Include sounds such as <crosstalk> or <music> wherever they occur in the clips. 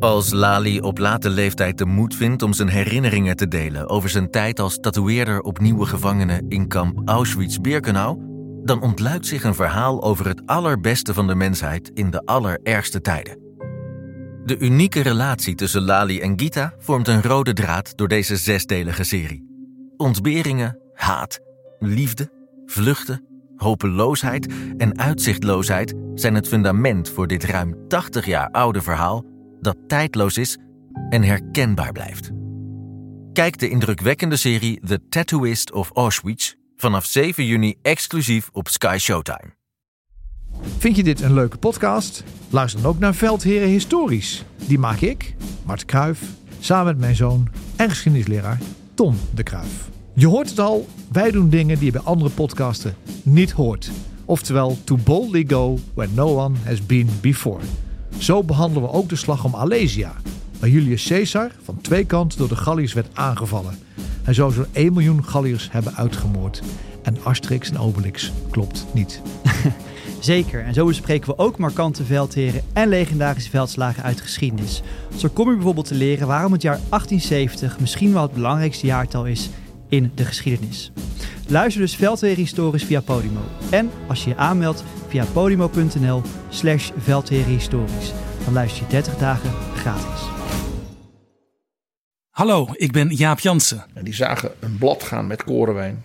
Als Lali op late leeftijd de moed vindt om zijn herinneringen te delen over zijn tijd als tatoeëerder op nieuwe gevangenen in kamp Auschwitz-Birkenau, dan ontluikt zich een verhaal over het allerbeste van de mensheid in de allerergste tijden. De unieke relatie tussen Lali en Gita vormt een rode draad door deze zesdelige serie. Ontberingen, haat, liefde, vluchten, hopeloosheid en uitzichtloosheid zijn het fundament voor dit ruim 80 jaar oude verhaal dat tijdloos is en herkenbaar blijft. Kijk de indrukwekkende serie The Tattooist of Auschwitz vanaf 7 juni exclusief op Sky Showtime. Vind je dit een leuke podcast? Luister dan ook naar Veldheren Historisch. Die maak ik, Mart Kruif, samen met mijn zoon en geschiedenisleraar Tom de Kruif. Je hoort het al, wij doen dingen die je bij andere podcasten niet hoort. Oftewel, to boldly go where no one has been before. Zo behandelen we ook de slag om Alesia, waar Julius Caesar van twee kanten door de Galliërs werd aangevallen. Hij zou zo'n 1 miljoen Galliërs hebben uitgemoord. En Asterix en Obelix klopt niet. <laughs> Zeker, en zo bespreken we ook markante veldheren en legendarische veldslagen uit de geschiedenis. Zo kom je bijvoorbeeld te leren waarom het jaar 1870 misschien wel het belangrijkste jaartal is in de geschiedenis. Luister dus Veldheren Historisch via Podimo. En als je je aanmeldt via podimo.nl slash Historisch. Dan luister je 30 dagen gratis. Hallo, ik ben Jaap Jansen. En die zagen een blad gaan met korenwijn.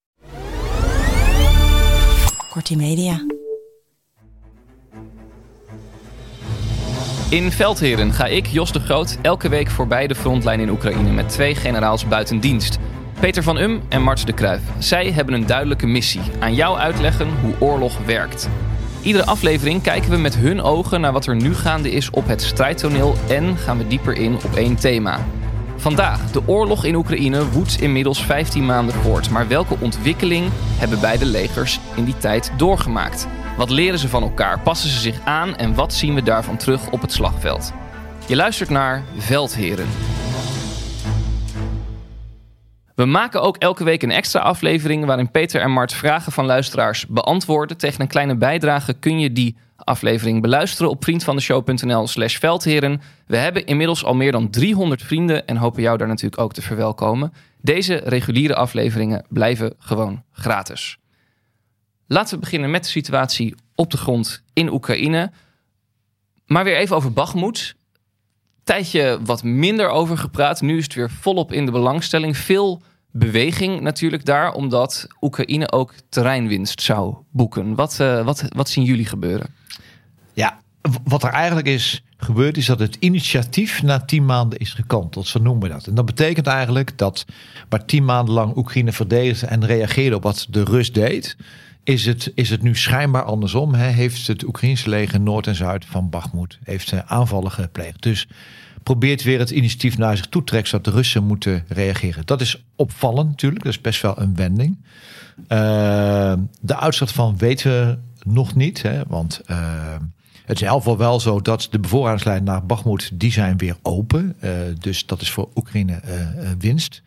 app. Kortie Media. In Veldheren ga ik, Jos de Groot, elke week voorbij de frontlijn in Oekraïne met twee generaals buiten dienst. Peter van Um en Mart de Kruijf. Zij hebben een duidelijke missie. Aan jou uitleggen hoe oorlog werkt. Iedere aflevering kijken we met hun ogen naar wat er nu gaande is op het strijdtoneel en gaan we dieper in op één thema. Vandaag, de oorlog in Oekraïne woedt inmiddels 15 maanden voort. Maar welke ontwikkeling hebben beide legers in die tijd doorgemaakt? Wat leren ze van elkaar? Passen ze zich aan en wat zien we daarvan terug op het slagveld? Je luistert naar Veldheren. We maken ook elke week een extra aflevering waarin Peter en Mart vragen van luisteraars beantwoorden. Tegen een kleine bijdrage kun je die aflevering beluisteren op vriendvandeshow.nl slash veldheren. We hebben inmiddels al meer dan 300 vrienden en hopen jou daar natuurlijk ook te verwelkomen. Deze reguliere afleveringen blijven gewoon gratis. Laten we beginnen met de situatie op de grond in Oekraïne. Maar weer even over Bagmoed. Tijdje wat minder over gepraat. Nu is het weer volop in de belangstelling. Veel beweging natuurlijk daar, omdat Oekraïne ook terreinwinst zou boeken. Wat, uh, wat, wat zien jullie gebeuren? Ja, wat er eigenlijk is gebeurd, is dat het initiatief na tien maanden is gekanteld. Zo noemen we dat. En dat betekent eigenlijk dat waar tien maanden lang Oekraïne verdedigde en reageerde op wat de Rus deed, is het, is het nu schijnbaar andersom. Hè? Heeft het Oekraïnse leger Noord en Zuid van Bakhmut heeft aanvallen gepleegd. Dus probeert weer het initiatief naar zich toe te trekken, zodat de Russen moeten reageren. Dat is opvallend natuurlijk, dat is best wel een wending. Uh, de uitslag van weten we nog niet, hè? want uh, het is in wel zo dat de bevoorradingslijnen naar Bakhmut, die zijn weer open. Uh, dus dat is voor Oekraïne winst.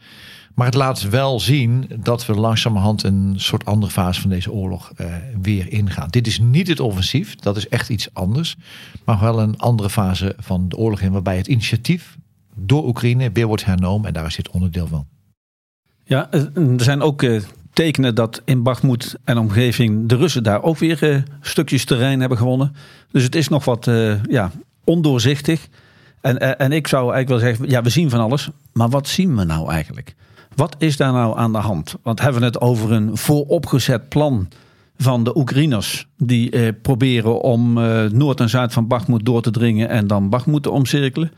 Maar het laat wel zien dat we langzamerhand een soort andere fase van deze oorlog uh, weer ingaan. Dit is niet het offensief, dat is echt iets anders. Maar wel een andere fase van de oorlog in, waarbij het initiatief door Oekraïne weer wordt hernomen. En daar is dit onderdeel van. Ja, er zijn ook uh, tekenen dat in Bakhmut en omgeving de Russen daar ook weer stukjes terrein hebben gewonnen. Dus het is nog wat ja, ondoorzichtig. En, en ik zou eigenlijk wel zeggen, ja, we zien van alles. Maar wat zien we nou eigenlijk? Wat is daar nou aan de hand? Want hebben we het over een vooropgezet plan van de Oekraïners die eh, proberen om eh, Noord en Zuid van Bakhmut door te dringen en dan Bakhmut te omcirkelen?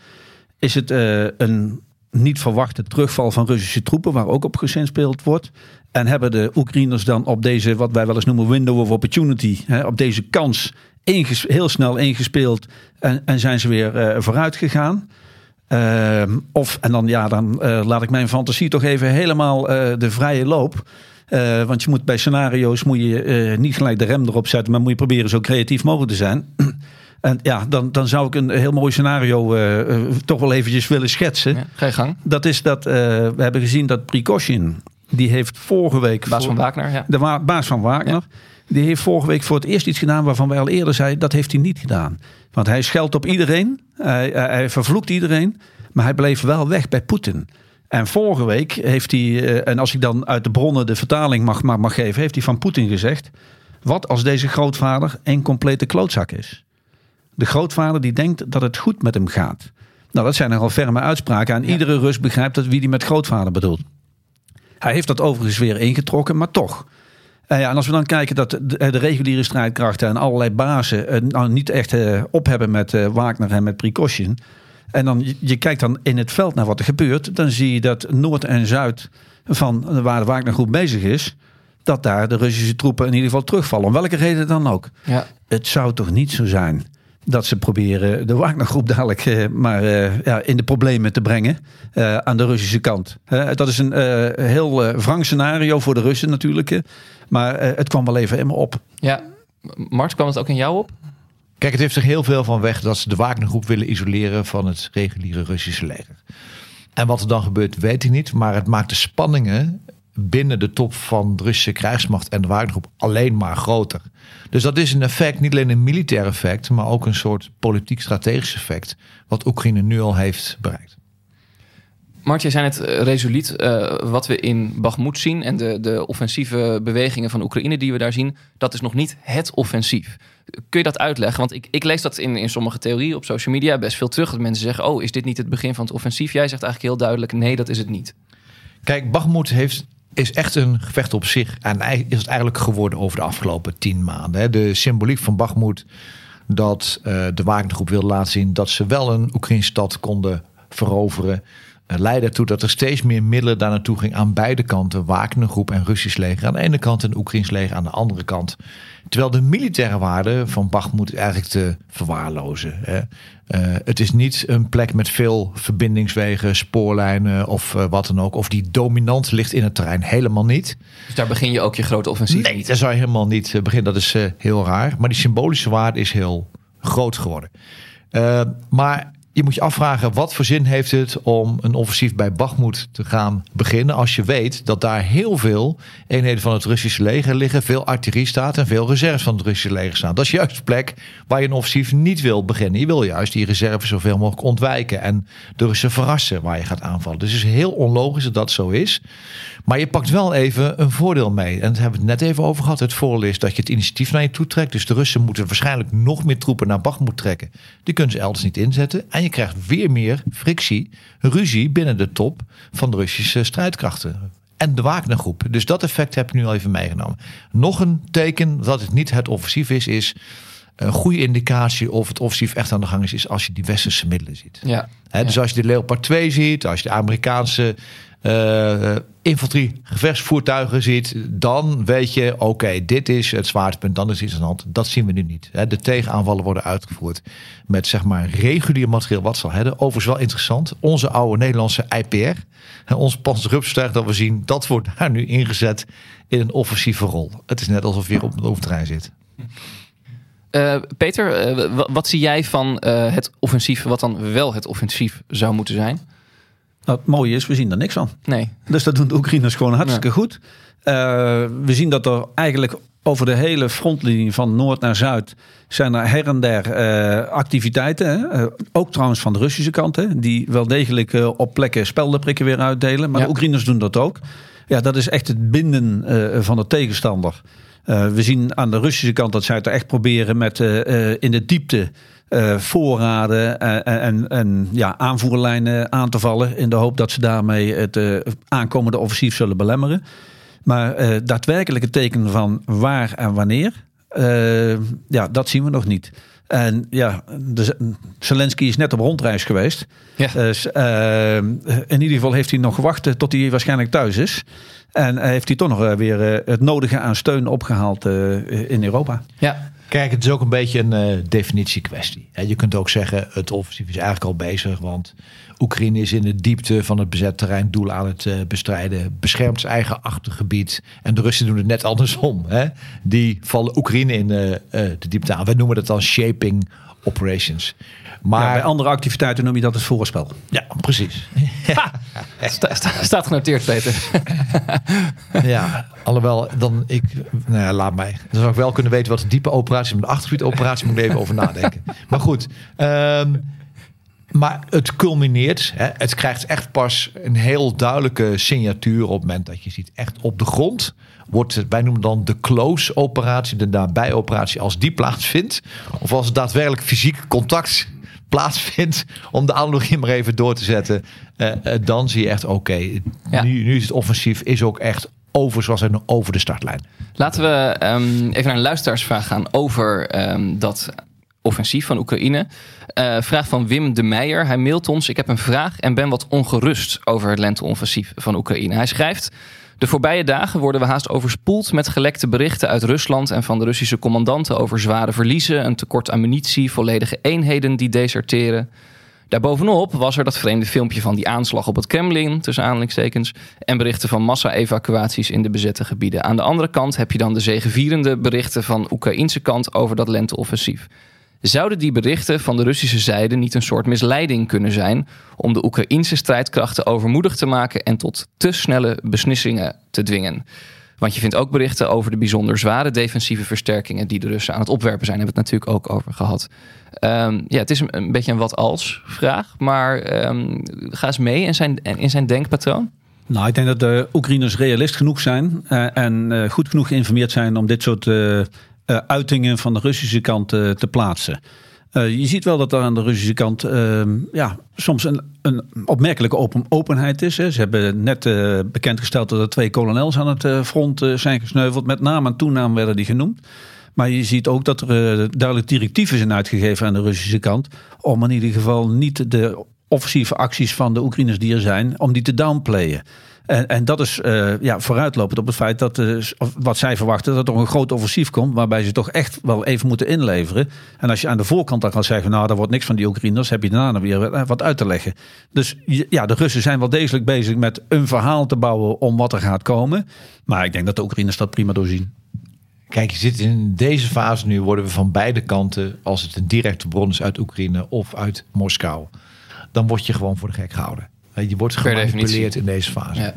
Is het eh, een niet verwachte terugval van Russische troepen waar ook op gezinspeeld wordt? En hebben de Oekraïners dan op deze, wat wij wel eens noemen window of opportunity, hè, op deze kans heel snel ingespeeld en, en zijn ze weer uh, vooruit gegaan? Ehm, of, en dan, ja, dan eh, laat ik mijn fantasie toch even helemaal eh, de vrije loop. Eh, want je moet bij scenario's moet je niet gelijk de rem erop zetten, maar moet je proberen zo creatief mogelijk te zijn. <clears throat> en ja, dan, dan zou ik een heel mooi scenario toch wel eventjes willen schetsen. Ja, ga je gang. Dat is dat we hebben gezien dat Precaution, die heeft vorige week. Baas voor- van Wagner, ja. de baas van Wagner. Die heeft vorige week voor het eerst iets gedaan waarvan wij al eerder zeiden dat heeft hij niet gedaan. Want hij scheldt op iedereen, hij, hij- vervloekt iedereen, maar hij bleef wel weg bij Poetin. En vorige week heeft hij, eh, en als ik dan uit de bronnen de vertaling mag, mag, mag geven, heeft hij van Poetin gezegd: Wat als deze grootvader een complete klootzak is? De grootvader die denkt dat het goed met hem gaat. Nou, dat zijn nogal ferme uitspraken. En iedere Rus begrijpt dat wie die met grootvader bedoelt. Hij heeft dat overigens weer ingetrokken, maar toch. Eh, ja, en als we dan kijken dat de, de reguliere strijdkrachten en allerlei bazen eh, nou niet echt eh, op hebben met eh, Wagner en met Precaution. En dan je, je kijkt dan in het veld naar wat er gebeurt. Dan zie je dat Noord en Zuid van waar de Wagnergroep bezig is. Dat daar de Russische troepen in ieder geval terugvallen. Om welke reden dan ook. Ja. Het zou toch niet zo zijn dat ze proberen de Wagnergroep dadelijk eh, maar eh, ja, in de problemen te brengen eh, aan de Russische kant. Dat is een eh, heel wrang scenario voor de Russen natuurlijk. maar eh, het kwam wel even in me op. ja. Mart, kwam het ook in jou op? Kijk, het heeft er heel veel van weg dat ze de Wagnergroep willen isoleren van het reguliere Russische leger. En wat er dan gebeurt, weet ik niet. Maar het maakt de spanningen binnen de top van de Russische krijgsmacht en de Wagnergroep alleen maar groter. Dus dat is een effect, niet alleen een militair effect, maar ook een soort politiek-strategisch effect. Wat Oekraïne nu al heeft bereikt. Mart, jij zei het eh, resoluut. eh, wat we in Bakhmut zien en de, de offensieve bewegingen van Oekraïne die we daar zien, dat is nog niet het offensief. Kun je dat uitleggen? Want ik, ik lees dat in, in sommige theorieën op social media best veel terug. Dat mensen zeggen, oh, is dit niet het begin van het offensief? Jij zegt eigenlijk heel duidelijk, nee, dat is het niet. Kijk, Bakhmut heeft, is echt een gevecht op zich. En is het eigenlijk geworden over de afgelopen tien maanden. De symboliek van Bakhmut dat eh, de Wagnergroep wilde laten zien dat ze wel een Oekraïnse stad konden veroveren. Eh, leidde ertoe dat er steeds meer middelen daar naartoe ging aan beide kanten. Wagnergroep en Russisch leger aan de ene kant en Oekraïns leger aan de andere kant. Terwijl de militaire waarde van Bakhmut eigenlijk te verwaarlozen. Hè. Eh, het is niet een plek met veel verbindingswegen, spoorlijnen of eh, wat dan ook. Of die dominant ligt in het terrein. Helemaal niet. Dus daar begin je ook je grote offensief Nee, daar zou je helemaal niet beginnen. Dat is heel raar. Maar die symbolische waarde is heel groot geworden. Maar je moet je afvragen, wat voor zin heeft het om een offensief bij Bakhmut te gaan beginnen... als je weet dat daar heel veel eenheden van het Russische leger liggen... veel artillerie staat en veel reserves van het Russische leger staan. Dat is juist de plek waar je een offensief niet wil beginnen. Je wil juist die reserves zoveel mogelijk ontwijken... en de Russen verrassen waar je gaat aanvallen. Dus het is heel onlogisch dat dat zo is. Maar je pakt wel even een voordeel mee. En daar hebben we het net even over gehad. Het voordeel is dat je het initiatief naar je toe trekt. Dus de Russen moeten waarschijnlijk nog meer troepen naar Bakhmut trekken. Die kunnen ze elders niet inzetten. En je krijgt weer meer frictie, ruzie binnen de top van de Russische strijdkrachten. En de Wagnergroep. Dus dat effect heb ik nu al even meegenomen. Nog een teken dat het niet het offensief is, is een goede indicatie of het offensief echt aan de gang is, is als je die westerse middelen ziet. Ja. Dus als je de Leopard 2 ziet, als je de Amerikaanse eh infanterie gevechtsvoertuigen ziet, dan weet je, oké, dit is het zwaartepunt, dan is iets aan de hand. Dat zien we nu niet. De tegenaanvallen worden uitgevoerd met zeg maar regulier materieel wat ze al hebben. Overigens wel interessant, onze oude Nederlandse IPR, ons panzerrupstuig dat we zien, dat wordt daar nu ingezet in een offensieve rol. Het is net alsof je op het oefenterrein zit. Eh, Peter, wa- wat zie jij van het offensief, wat dan wel het offensief zou moeten zijn? Nou, het mooie is, we zien er niks van. Nee. Dus dat doen de Oekraïners gewoon hartstikke goed. Eh, we zien dat er eigenlijk over de hele frontlinie van noord naar zuid zijn er her en der eh, activiteiten. Hè? Eh, ook trouwens van de Russische kant, hè? die wel degelijk op plekken speldenprikken weer uitdelen. Maar Ja. de Oekraïners doen dat ook. Ja, dat is echt het binden van de tegenstander. We zien aan de Russische kant dat zij het echt proberen met in de diepte eh, voorraden en, en, en ja, aanvoerlijnen aan te vallen. In de hoop dat ze daarmee het eh, aankomende offensief zullen belemmeren. Maar eh, daadwerkelijke tekenen van waar en wanneer, eh, ja, dat zien we nog niet. En ja, de, Zelensky is net op rondreis geweest. Ja. Dus eh, in ieder geval heeft hij nog gewacht tot hij waarschijnlijk thuis is. En eh, heeft hij toch nog eh, weer eh, het nodige aan steun opgehaald eh, in Europa. Ja. Kijk, het is ook een beetje een uh, definitiekwestie. je kunt ook zeggen, het offensief is eigenlijk al bezig, want Oekraïne is in de diepte van het bezet terrein doel aan het uh, bestrijden, beschermt zijn eigen achtergebied. En de Russen doen het net andersom. Hè? Die vallen Oekraïne in uh, de diepte aan. Wij noemen dat dan shaping operations. Maar ja, bij andere activiteiten noem je dat het voorspel. Ja, precies. <laughs> Sta, sta, staat genoteerd, Peter. <laughs> ja, alhoewel dan ik, nou ja, laat mij. Dan zou ik wel kunnen weten wat de diepe operatie, maar de achtergebied operatie moet ik even over nadenken. <laughs> Maar goed. Um, maar het culmineert. Hè, het krijgt echt pas een heel duidelijke signatuur op het moment dat je ziet echt op de grond. Wordt het, wij noemen dan de close operatie, de nabij operatie, als die plaatsvindt. Of als het daadwerkelijk fysiek contact plaatsvindt, om de analogie maar even door te zetten. Uh, uh, dan zie je echt, oké, ja. nu, nu is het offensief, is ook echt over, zoals hij over de startlijn. Laten we um, even naar een luisteraarsvraag gaan over um, dat offensief van Oekraïne. Uh, vraag van Wim de Meijer. Hij mailt ons: Ik heb een vraag en ben wat ongerust over het lenteoffensief van Oekraïne. Hij schrijft. De voorbije dagen worden we haast overspoeld met gelekte berichten uit Rusland en van de Russische commandanten over zware verliezen, een tekort aan munitie, volledige eenheden die deserteren. Daarbovenop was er dat vreemde filmpje van die aanslag op het Kremlin, tussen aanhalingstekens, en berichten van massa-evacuaties in de bezette gebieden. Aan de andere kant heb je dan de zegevierende berichten van Oekraïnse kant over dat lenteoffensief. Zouden die berichten van de Russische zijde niet een soort misleiding kunnen zijn om de Oekraïnse strijdkrachten overmoedig te maken en tot te snelle beslissingen te dwingen? Want je vindt ook berichten over de bijzonder zware defensieve versterkingen die de Russen aan het opwerpen zijn. Hebben we het natuurlijk ook over gehad. Um, ja, het is een, beetje een wat als vraag, maar um, ga eens mee in zijn, in zijn denkpatroon. Nou, ik denk dat de Oekraïners realist genoeg zijn uh, en uh, goed genoeg geïnformeerd zijn om dit soort uh, uh, uitingen van de Russische kant uh, te plaatsen. Uh, je ziet wel dat er aan de Russische kant ehm, ja, soms een, een opmerkelijke open, openheid is. Hè. Ze hebben net bekendgesteld dat er twee kolonels aan het front zijn gesneuveld. Met naam en toenaam werden die genoemd. Maar je ziet ook dat er duidelijk directieven zijn uitgegeven aan de Russische kant. Om in ieder geval niet de offensieve acties van de Oekraïners die er zijn, om die te downplayen. En, en dat is uh, ja, vooruitlopend op het feit dat uh, wat zij verwachten, dat er een groot offensief komt. Waarbij ze toch echt wel even moeten inleveren. En als je aan de voorkant dan gaat zeggen, nou, daar wordt niks van die Oekraïners, heb je daarna weer eh, wat uit te leggen. Dus ja, de Russen zijn wel degelijk bezig met een verhaal te bouwen om wat er gaat komen. Maar ik denk dat de Oekraïners dat prima doorzien. Kijk, je zit in deze fase nu, worden we van beide kanten, als het een directe bron is uit Oekraïne of uit Moskou, dan word je gewoon voor de gek gehouden. Je wordt gemanipuleerd in deze fase. Ja.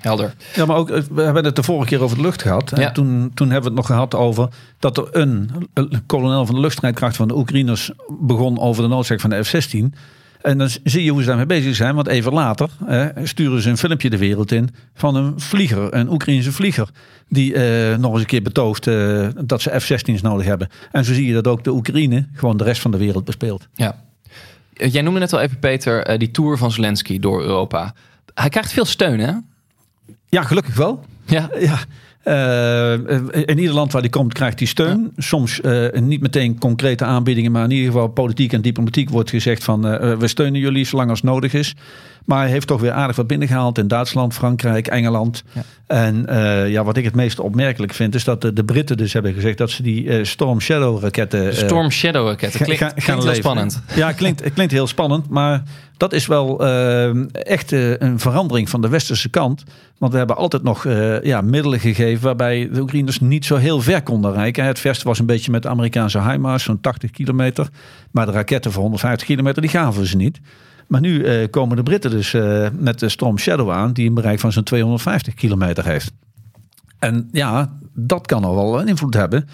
Helder. Ja, maar ook, we hebben het de vorige keer over de lucht gehad. Ja. En toen, toen hebben we het nog gehad over dat er een, een kolonel van de luchtstrijdkracht van de Oekraïners begon over de noodzaak van de F-16. En dan zie je hoe ze daarmee bezig zijn. Want even later sturen ze een filmpje de wereld in van een vlieger, een Oekraïnse vlieger. Die eh, nog eens een keer betoogt eh, dat ze F-16's nodig hebben. En zo zie je dat ook de Oekraïne gewoon de rest van de wereld bespeelt. Ja. Jij noemde net al even, Peter, uh, die tour van Zelensky door Europa. Hij krijgt veel steun, hè? Ja, gelukkig wel. Ja. ja. Uh, in ieder land waar die komt, krijgt hij steun. Ja. Soms uh, niet meteen concrete aanbiedingen, maar in ieder geval politiek en diplomatiek wordt gezegd van uh, we steunen jullie zolang als nodig is. Maar hij heeft toch weer aardig wat binnengehaald in Duitsland, Frankrijk, Engeland. Ja. En uh, ja, wat ik het meest opmerkelijk vind, is dat de, de Britten dus hebben gezegd dat ze die uh, Storm Shadow raketten. Uh, Storm Shadow raketten. Klinkt, ga, klinkt heel spannend. Ja, klinkt, klinkt heel spannend. Maar dat is wel echt een verandering van de westerse kant. Want we hebben altijd nog ja, middelen gegeven waarbij de Oekraïners niet zo heel ver konden reiken. Het verste was een beetje met de Amerikaanse HIMARS, zo'n 80 kilometer. Maar de raketten van 150 kilometer, die gaven ze niet. Maar nu uh, komen de Britten dus uh, met de Storm Shadow aan, die een bereik van zo'n 250 kilometer heeft. En ja, dat kan al wel een invloed hebben.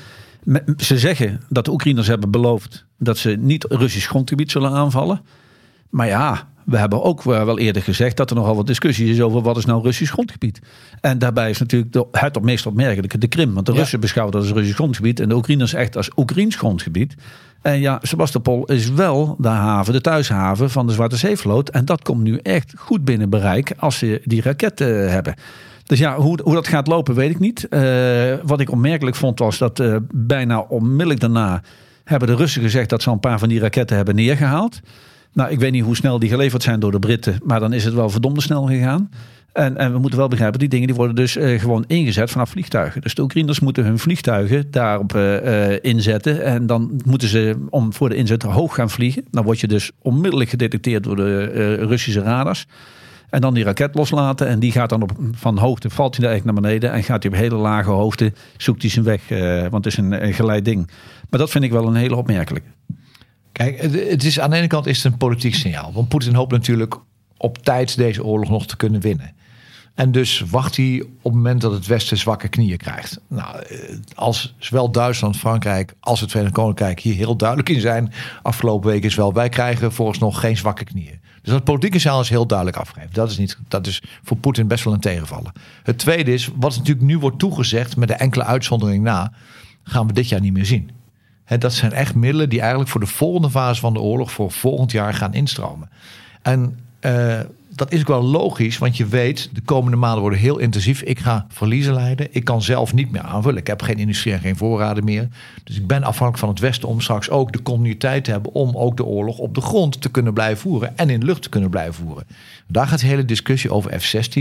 Ze zeggen dat de Oekraïners hebben beloofd dat ze niet Russisch grondgebied zullen aanvallen. Maar ja, we hebben ook wel eerder gezegd dat er nogal wat discussie is over wat is nou Russisch grondgebied. En daarbij is natuurlijk de, het meest opmerkelijke de Krim. Want de ja. Russen beschouwen dat als Russisch grondgebied en de Oekraïners echt als Oekraïns grondgebied. En ja, Sebastopol is wel de haven, de thuishaven van de Zwarte Zeevloot. En dat komt nu echt goed binnen bereik als ze die raketten hebben. Dus ja, hoe, hoe dat gaat lopen weet ik niet. Uh, wat ik opmerkelijk vond was dat uh, bijna onmiddellijk daarna hebben de Russen gezegd dat ze een paar van die raketten hebben neergehaald. Nou, ik weet niet hoe snel die geleverd zijn door de Britten, maar dan is het wel verdomde snel gegaan. En, en we moeten wel begrijpen, die dingen die worden dus eh, gewoon ingezet vanaf vliegtuigen. Dus de Oekraïners moeten hun vliegtuigen daarop eh, eh, inzetten. En dan moeten ze om voor de inzet hoog gaan vliegen. Dan word je dus onmiddellijk gedetecteerd door de Russische radars. En dan die raket loslaten. En die gaat dan op, van hoogte, valt hij eigenlijk naar beneden. En gaat hij op hele lage hoogte, zoekt hij zijn weg. want het is een, een geleid ding. Maar dat vind ik wel een hele opmerkelijke. Het- is, aan de ene kant is het een politiek signaal. Want Poetin hoopt natuurlijk op tijd deze oorlog nog te kunnen winnen. En dus wacht hij op het moment dat het Westen zwakke knieën krijgt. Nou, eh, als zowel Duitsland, Frankrijk als het Verenigd Koninkrijk hier heel duidelijk in zijn. Afgelopen week is wel, wij krijgen volgens nog geen zwakke knieën. Dus dat politieke signaal is heel duidelijk afgegeven. Dat is, niet, dat is voor Poetin best wel een tegenvallen. Het tweede is, wat natuurlijk nu wordt toegezegd met de enkele uitzondering na, gaan we dit jaar niet meer zien. Dat zijn echt middelen die eigenlijk voor de volgende fase van de oorlog, voor volgend jaar gaan instromen. En eh, dat is ook wel logisch, want je weet, de komende maanden worden heel intensief. Ik ga verliezen leiden. Ik kan zelf niet meer aanvullen. Ik heb geen industrie en geen voorraden meer. Dus ik ben afhankelijk van het Westen om straks ook de continuïteit te hebben om ook de oorlog op de grond te kunnen blijven voeren en in de lucht te kunnen blijven voeren. Daar gaat de hele discussie over F-16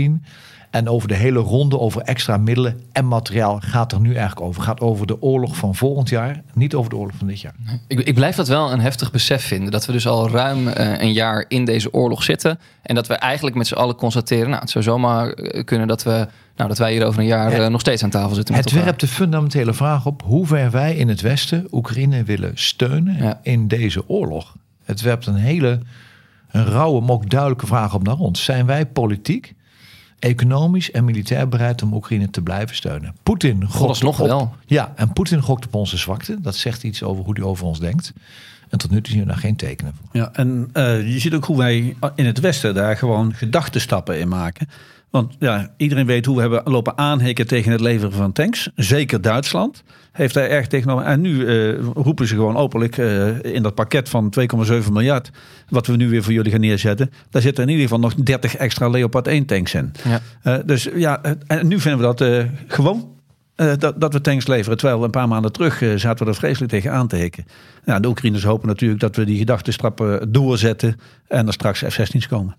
en over de hele ronde over extra middelen en materiaal gaat er nu eigenlijk over. Gaat over de oorlog van volgend jaar, niet over de oorlog van dit jaar. Ik, ik blijf dat wel een heftig besef vinden. Dat we dus al ruim eh, een jaar in deze oorlog zitten. En dat we eigenlijk met z'n allen constateren... nou, het zou zomaar eh, kunnen dat, we, nou, dat wij hier over een jaar Ja. eh, nog steeds aan tafel zitten met Het elkaar. werpt de fundamentele vraag op hoe ver wij in het Westen Oekraïne willen steunen Ja. in deze oorlog. Het werpt een hele een rauwe, maar ook duidelijke vraag op naar ons. Zijn wij politiek, economisch en militair bereid om Oekraïne te blijven steunen? Poetin gokt Vooralsnog op, wel. Ja, en Poetin gokt op onze zwakte. Dat zegt iets over hoe hij over ons denkt. En tot nu toe zien we daar geen tekenen van. Ja, en eh, je ziet ook hoe wij in het Westen daar gewoon gedachtenstappen in maken. Want ja, iedereen weet hoe we hebben lopen aanhikken tegen het leveren van tanks. Zeker Duitsland heeft daar erg tegenover. En nu eh, roepen ze gewoon openlijk eh, in dat pakket van 2,7 miljard... wat we nu weer voor jullie gaan neerzetten... daar zitten in ieder geval nog 30 extra Leopard 1 tanks in. Ja. Eh, dus ja, en nu vinden we dat gewoon... dat, dat we tanks leveren. Terwijl een paar maanden terug zaten we er vreselijk tegen aan te hikken. Nou, de Oekraïners hopen natuurlijk dat we die gedachtenstrappen doorzetten. En er straks F-16's komen.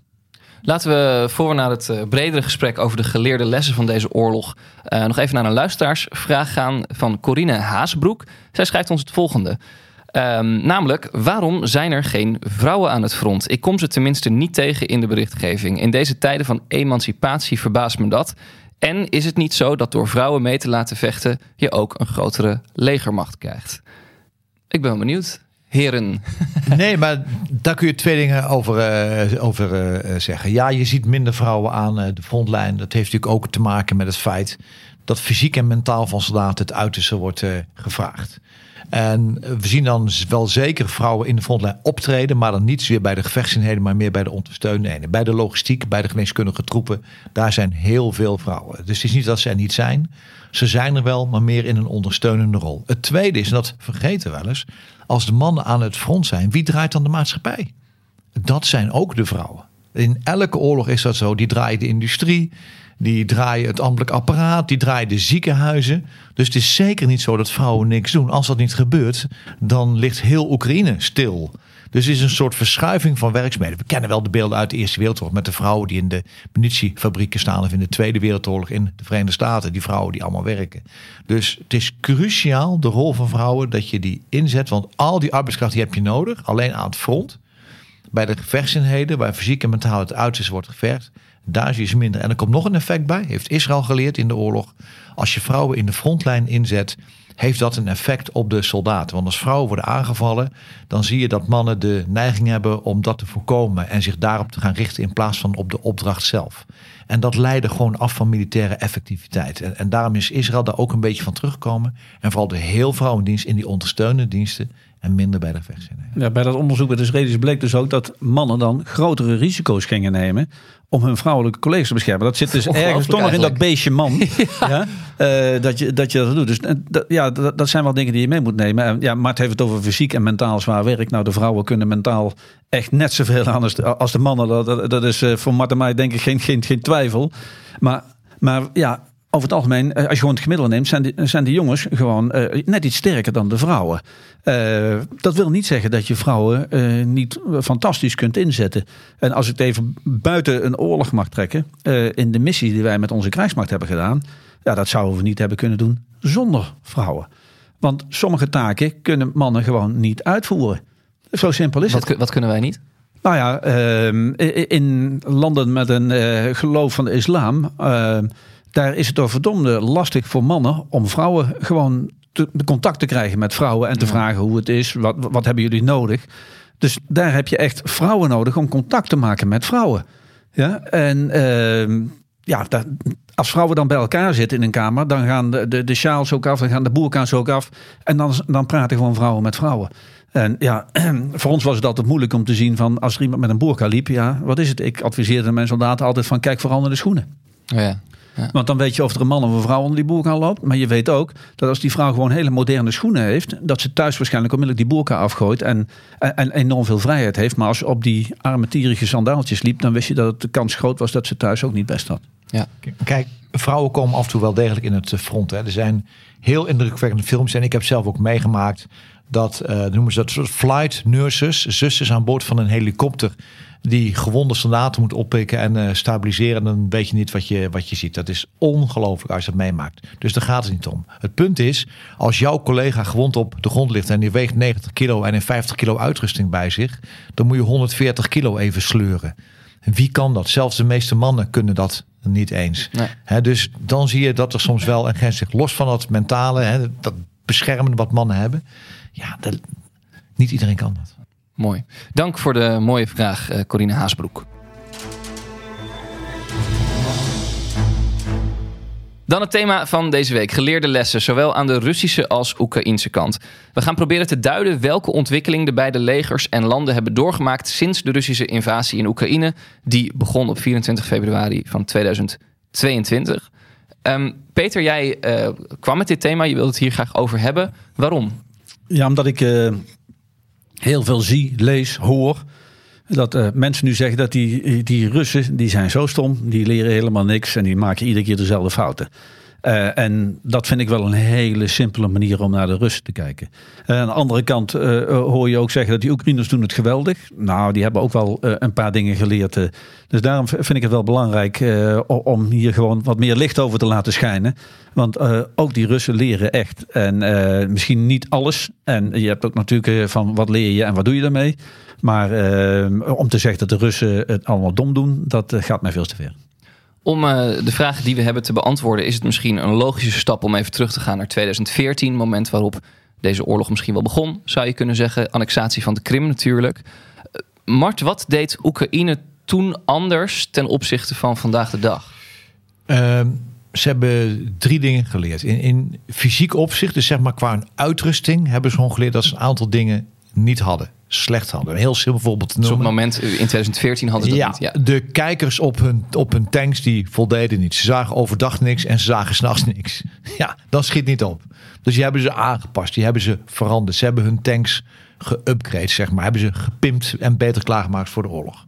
Laten we voor we naar het eh, bredere gesprek over de geleerde lessen van deze oorlog eh, nog even naar een luisteraarsvraag gaan van Corine Haasbroek. Zij schrijft ons het volgende. Ehm, namelijk, waarom zijn er geen vrouwen aan het front? Ik kom ze tenminste niet tegen in de berichtgeving. In deze tijden van emancipatie verbaast me dat. En is het niet zo dat door vrouwen mee te laten vechten je ook een grotere legermacht krijgt? Ik ben benieuwd. Heren. <laughs> Nee, maar daar kun je twee dingen over, eh, over eh, zeggen. Ja, je ziet minder vrouwen aan eh, de frontlijn. Dat heeft natuurlijk ook te maken met het feit dat fysiek en mentaal van soldaten het uiterste wordt eh, gevraagd. En we zien dan wel zeker vrouwen in de frontlijn optreden, maar dan niet zozeer bij de gevechtseenheden, maar meer bij de ondersteunende. Bij de logistiek, bij de geneeskundige troepen, daar zijn heel veel vrouwen. Dus het is niet dat ze er niet zijn. Ze zijn er wel, maar meer in een ondersteunende rol. Het tweede is, en dat vergeten we wel eens, als de mannen aan het front zijn, wie draait dan de maatschappij? Dat zijn ook de vrouwen. In elke oorlog is dat zo. Die draaien de industrie, die draaien het ambtelijk apparaat, die draaien de ziekenhuizen. Dus het is zeker niet zo dat vrouwen niks doen. Als dat niet gebeurt, dan ligt heel Oekraïne stil. Dus het is een soort verschuiving van werkzaamheden. We kennen wel de beelden uit de Eerste Wereldoorlog met de vrouwen die in de munitiefabrieken staan of in de Tweede Wereldoorlog in de Verenigde Staten. Die vrouwen die allemaal werken. Dus het is cruciaal, de rol van vrouwen, dat je die inzet. Want al die arbeidskracht die heb je nodig, alleen aan het front bij de gevechtseenheden, waar fysiek en mentaal het uiterste wordt gevergd, daar je ze minder. En er komt nog een effect bij, heeft Israël geleerd in de oorlog. Als je vrouwen in de frontlijn inzet, heeft dat een effect op de soldaten. Want als vrouwen worden aangevallen, dan zie je dat mannen de neiging hebben om dat te voorkomen en zich daarop te gaan richten in plaats van op de opdracht zelf. En dat leidde gewoon af van militaire effectiviteit. En, en daarom is Israël daar ook een beetje van teruggekomen. En vooral de heel vrouwendienst in die ondersteunende diensten en minder bij de gevechtseenheden. Ja, bij dat onderzoek bij de Israëli's bleek dus ook dat mannen dan grotere risico's gingen nemen om hun vrouwelijke collega's te beschermen. Dat zit dus ergens toch nog in dat beestje man. <laughs> ja. eh, dat, je, dat je dat doet. Dus eh, dat, ja, dat, dat zijn wel dingen die je mee moet nemen. En, ja, Mart heeft het over fysiek en mentaal zwaar werk. Nou, de vrouwen kunnen mentaal echt net zoveel aan als de, als de mannen. Dat, dat, dat is eh, voor Mart en mij denk ik geen, geen, geen twijfel. Maar, maar ja, over het algemeen, eh, als je gewoon het gemiddelde neemt, zijn de, zijn de jongens gewoon eh, net iets sterker dan de vrouwen. Eh, dat wil niet zeggen dat je vrouwen niet fantastisch kunt inzetten. En als ik het even buiten een oorlog mag trekken, in de missie die wij met onze krijgsmacht hebben gedaan, ja, dat zouden we niet hebben kunnen doen zonder vrouwen. Want sommige taken kunnen mannen gewoon niet uitvoeren. Zo simpel is Wat, het. wat kunnen wij niet? Nou ja, ehm, in landen met een geloof van de islam, ehm, daar is het door verdomde lastig voor mannen om vrouwen gewoon te, contact te krijgen met vrouwen en te vragen hoe het is, wat, wat hebben jullie nodig. Dus daar heb je echt vrouwen nodig om contact te maken met vrouwen. Ja, en ehm, ja, daar- als vrouwen dan bij elkaar zitten in een kamer, dan gaan de, de, de sjaals ook af, dan gaan de boerka's ook af. En dan, dan praten gewoon vrouwen met vrouwen. En ja, <clears throat> voor ons was het altijd moeilijk om te zien van als er iemand met een boerka liep, ja, wat is het? Ik adviseerde mijn soldaten altijd van kijk vooral naar de schoenen. Oh ja. Want dan weet je of er een man of een vrouw onder die boerka loopt. Maar je weet ook dat als die vrouw gewoon hele moderne schoenen heeft, dat ze thuis waarschijnlijk onmiddellijk die boerka afgooit en, en, en enorm veel vrijheid heeft. Maar als ze op die armetierige sandaaltjes liep, dan wist je dat het de kans groot was dat ze thuis ook niet best had. Kijk, vrouwen komen af en toe wel degelijk in het eh, front. Hè. Er zijn heel indrukwekkende films. En ik heb zelf ook meegemaakt dat, eh, noemen ze dat, soort flight nurses, zusters aan boord van een helikopter. Die gewonde soldaten moet oppikken en eh, stabiliseren. En dan weet je niet wat je, wat je ziet. Dat is ongelooflijk als je dat meemaakt. Dus daar gaat het niet om. Het punt is, als jouw collega gewond op de grond ligt en die weegt 90 kilo en een 50 kilo uitrusting bij zich, dan moet je 140 kilo even sleuren. En wie kan dat? Zelfs de meeste mannen kunnen dat niet eens. Nee. Dus dan zie je dat er soms wel een grens ligt. Los van dat mentale, dat beschermende wat mannen hebben. Ja, dat, niet iedereen kan dat. Mooi. Dank voor de mooie vraag, eh, Corine Haasbroek. Dan het thema van deze week. Geleerde lessen, zowel aan de Russische als Oekraïnse kant. We gaan proberen te duiden welke ontwikkeling de beide legers en landen hebben doorgemaakt sinds de Russische invasie in Oekraïne. Die begon op 24 februari van 2022. Ehm, Peter, jij eh, kwam met dit thema. Je wilde het hier graag over hebben. Waarom? Ja, omdat ik eh, heel veel zie, lees, hoor. Dat eh, mensen nu zeggen dat die, die Russen, die zijn zo stom. Die leren helemaal niks en die maken iedere keer dezelfde fouten. Eh, en dat vind ik wel een hele simpele manier om naar de Russen te kijken. Eh, aan de andere kant eh, hoor je ook zeggen dat die Oekraïners doen het geweldig. Nou, die hebben ook wel een paar dingen geleerd. dus daarom vind ik het wel belangrijk om hier gewoon wat meer licht over te laten schijnen. Want ook die Russen leren echt. En misschien niet alles. En je hebt ook natuurlijk van wat leer je en wat doe je daarmee. Maar om te zeggen dat de Russen het allemaal dom doen, dat gaat mij veel te ver. Om eh, de vragen die we hebben te beantwoorden, is het misschien een logische stap om even terug te gaan naar 2014, moment waarop deze oorlog misschien wel begon, zou je kunnen zeggen. Annexatie van de Krim natuurlijk. Eh, Mart, wat deed Oekraïne toen anders ten opzichte van vandaag de dag? Ehm, ze hebben drie dingen geleerd. In, in fysiek opzicht, dus zeg maar qua uitrusting, hebben ze gewoon geleerd dat ze een aantal dingen niet hadden. Slecht hadden. Een heel simpel voorbeeld te Dus op noemen. het moment, in 2014 hadden ze dat ja, niet. Ja. de kijkers op hun, op hun tanks die voldeden niet. Ze zagen overdag niks en ze zagen s'nachts niks. <laughs> Ja, dat schiet niet op. Dus die hebben ze aangepast, die hebben ze veranderd. Ze hebben hun tanks geupgrade, zeg maar. Hebben ze gepimpt en beter klaargemaakt voor de oorlog.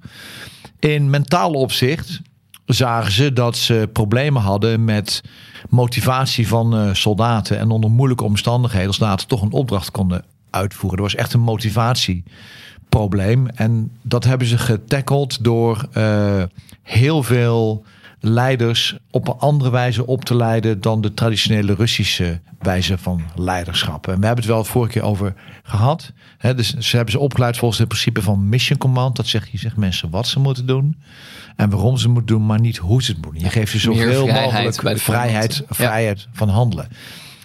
In mentaal opzicht zagen ze dat ze problemen hadden met motivatie van eh, soldaten. En onder moeilijke omstandigheden soldaten toch een opdracht konden uitvoeren. Er was echt een motivatieprobleem. En dat hebben ze getackled door eh, heel veel leiders op een andere wijze op te leiden dan de traditionele Russische wijze van leiderschap. En we hebben het wel vorige keer over gehad. Dus ze hebben ze opgeleid volgens het principe van mission command. Dat zegt je zegt mensen wat ze moeten doen en waarom ze moeten doen, maar niet hoe ze het moeten. Je geeft ze zoveel vrijheid mogelijk vrijheid. Ja. vrijheid van handelen.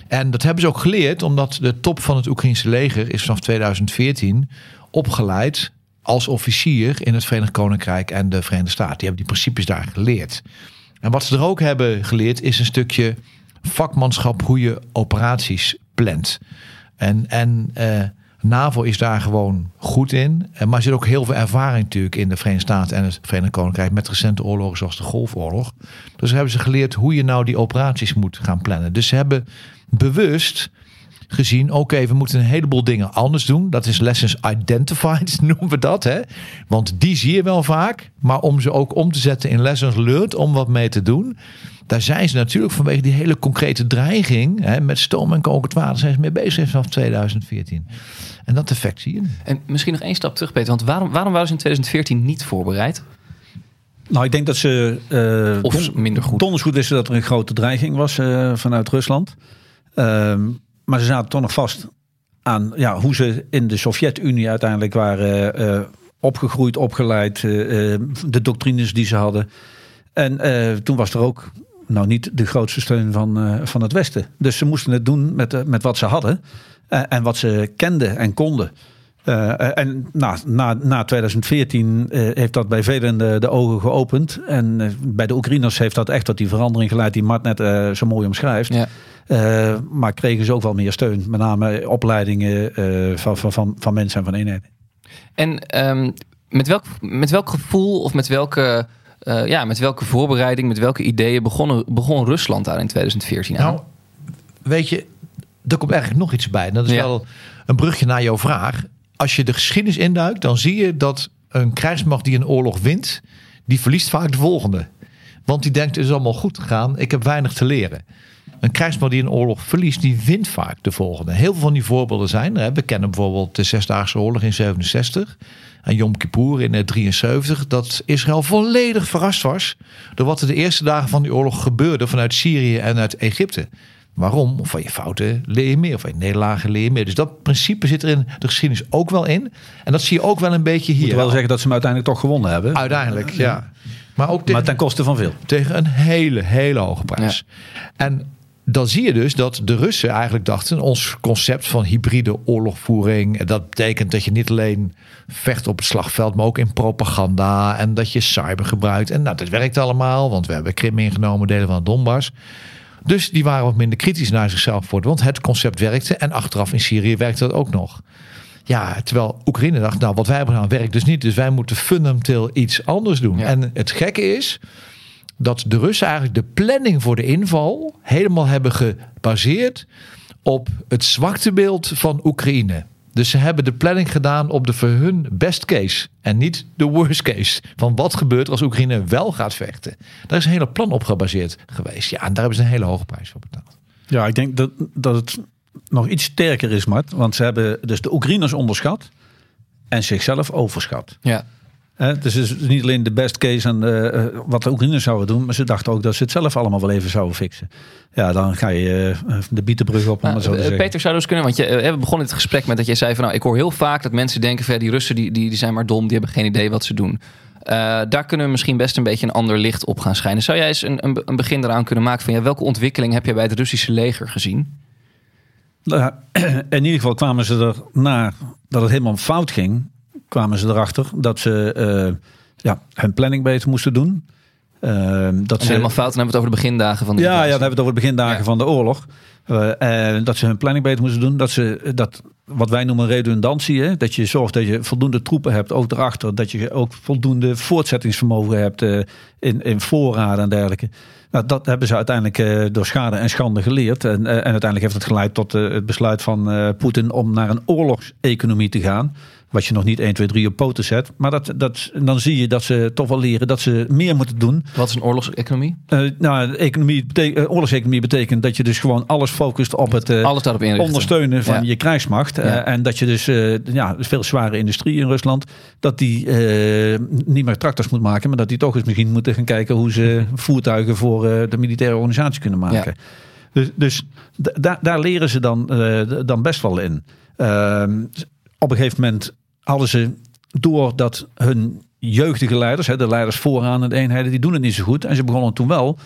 En dat hebben ze ook geleerd, omdat de top van het Oekraïnse leger is vanaf 2014 opgeleid als officier in het Verenigd Koninkrijk en de Verenigde Staten. Die hebben die principes daar geleerd. En wat ze er ook hebben geleerd is een stukje vakmanschap hoe je operaties plant. En, en eh, NAVO is daar gewoon goed in. Eh, Maar er zit ook heel veel ervaring natuurlijk in de Verenigde Staten en het Verenigd Koninkrijk met recente oorlogen zoals de Golfoorlog. Dus hebben ze geleerd hoe je nou die operaties moet gaan plannen. Dus ze hebben bewust gezien, oké, we moeten een heleboel dingen anders doen. Dat is lessons identified, <laughs> noemen we dat. Hè? Want die zie je wel vaak. Maar om ze ook om te zetten in lessons learned, om wat mee te doen. daar zijn ze natuurlijk vanwege die hele concrete dreiging hè, met stoom en kokend water zijn ze mee bezig vanaf 2014. En dat effect zie je. En misschien nog één stap terug, Peter. Want waarom, waarom waren ze in 2014 niet voorbereid? Nou, ik denk dat ze uh, of minder goed. Donders goed wisten dat er een grote dreiging was uh, vanuit Rusland. Uh, maar ze zaten toch nog vast aan ja, hoe ze in de Sovjet-Unie uiteindelijk waren eh, opgegroeid, opgeleid, de doctrines die ze hadden. En toen was er ook nou niet de grootste steun van, van het Westen. Dus ze moesten het doen met, met wat ze hadden en wat ze kenden en konden. Uh, en na, na, na 2014 uh, heeft dat bij velen de, de ogen geopend. En uh, bij de Oekraïners heeft dat echt tot die verandering geleid die Mart net zo mooi omschrijft. Ja. maar kregen ze ook wel meer steun. Met name opleidingen van, van, van, van mensen en van eenheden. En um, met, welk, met welk gevoel of met welke, ja, met welke voorbereiding, met welke ideeën begon, begon Rusland daar in 2014 aan? Nou, weet je, er komt eigenlijk nog iets bij. Dat is ja. wel een brugje naar jouw vraag als je de geschiedenis induikt, dan zie je dat een krijgsmacht die een oorlog wint, die verliest vaak de volgende. Want die denkt, het is allemaal goed gegaan, ik heb weinig te leren. Een krijgsmacht die een oorlog verliest, die wint vaak de volgende. Heel veel van die voorbeelden zijn. We kennen bijvoorbeeld de Zesdaagse Oorlog in 67 en Yom Kippur in 73. Dat Israël volledig verrast was door wat er de eerste dagen van die oorlog gebeurde vanuit Syrië en uit Egypte. Waarom? Of van je fouten leer je meer. Of van je nederlagen leer je meer. Dus dat principe zit er in de geschiedenis ook wel in. En dat zie je ook wel een beetje hier. Moet wel zeggen dat ze hem uiteindelijk toch gewonnen hebben. Uiteindelijk, ja. Maar, ook tegen, maar ten koste van veel. Tegen een hele, hele hoge prijs. En dan zie je dus dat de Russen eigenlijk dachten... ons concept van hybride oorlogvoering... dat betekent dat je niet alleen vecht op het slagveld... maar ook in propaganda en dat je cyber gebruikt. En nou, dat werkt allemaal, want we hebben Krim ingenomen... delen van Donbass... Dus die waren wat minder kritisch naar zichzelf voor. Want het concept werkte. En achteraf in Syrië werkte dat ook nog. Ja, terwijl Oekraïne dacht, nou wat wij hebben gedaan werkt dus niet. Dus wij moeten fundamenteel iets anders doen. En het gekke is dat de Russen eigenlijk de planning voor de inval helemaal hebben gebaseerd op het zwaktebeeld van Oekraïne. Dus ze hebben de planning gedaan op de voor hun best case. En niet de worst case. Van wat gebeurt als Oekraïne wel gaat vechten. Daar is een hele plan op gebaseerd geweest. Ja, en daar hebben ze een hele hoge prijs voor betaald. Ja, ik denk dat, dat het nog iets sterker is, Mart. Want ze hebben dus de Oekraïners onderschat. En zichzelf overschat. Ja. Dus het is niet alleen de best case en uh, wat de Oekraïners zouden doen, maar ze dachten ook dat ze het zelf allemaal wel even zouden fixen. Ja, dan ga je uh, de bietenbrug op. Om nou, zo te zeggen. Peter zou dus kunnen, want je, we begonnen het gesprek met dat jij zei van nou, ik hoor heel vaak dat mensen denken van ja, die Russen die, die, die zijn maar dom, die hebben geen idee wat ze doen. daar kunnen we misschien best een beetje een ander licht op gaan schijnen. Zou jij eens een, een, een begin eraan kunnen maken van ja, welke ontwikkeling heb jij bij het Russische leger gezien? Nou, <clears throat> in ieder geval kwamen ze er na dat het helemaal fout ging kwamen ze erachter dat ze uh, ja, hun planning beter moesten doen. Uh, dat ze helemaal fout, dan hebben we het over de begindagen van de Ja, ja dan hebben we het over de begindagen van de oorlog. Uh, dat ze hun planning beter moesten doen. Dat ze dat wat wij noemen redundantie. Hè? Dat je zorgt dat je voldoende troepen hebt, ook erachter. Dat je ook voldoende voortzettingsvermogen hebt in, in voorraden en dergelijke. Nou, dat hebben ze uiteindelijk door schade en schande geleerd. En, en uiteindelijk heeft het geleid tot het besluit van Poetin om naar een oorlogseconomie te gaan. Wat je nog niet 1, 2, 3 op poten zet. Maar dat, dat, dan zie je dat ze toch wel leren dat ze meer moeten doen. Wat is een oorlogseconomie? Uh, nou, economie uh, oorlogseconomie betekent dat je dus gewoon alles focust op het uh, alles daarop ondersteunen van je krijgsmacht. Ja. en dat je dus ja, veel zware industrie in Rusland, dat die niet meer tractors moet maken, maar dat die toch eens misschien moeten gaan kijken hoe ze voertuigen voor de militaire organisatie kunnen maken. Ja. Dus, dus daar leren ze dan, dan best wel in. Ehm, op een gegeven moment hadden ze door dat hun jeugdige leiders, de leiders vooraan en de eenheden, die doen het niet zo goed. En ze begonnen toen wel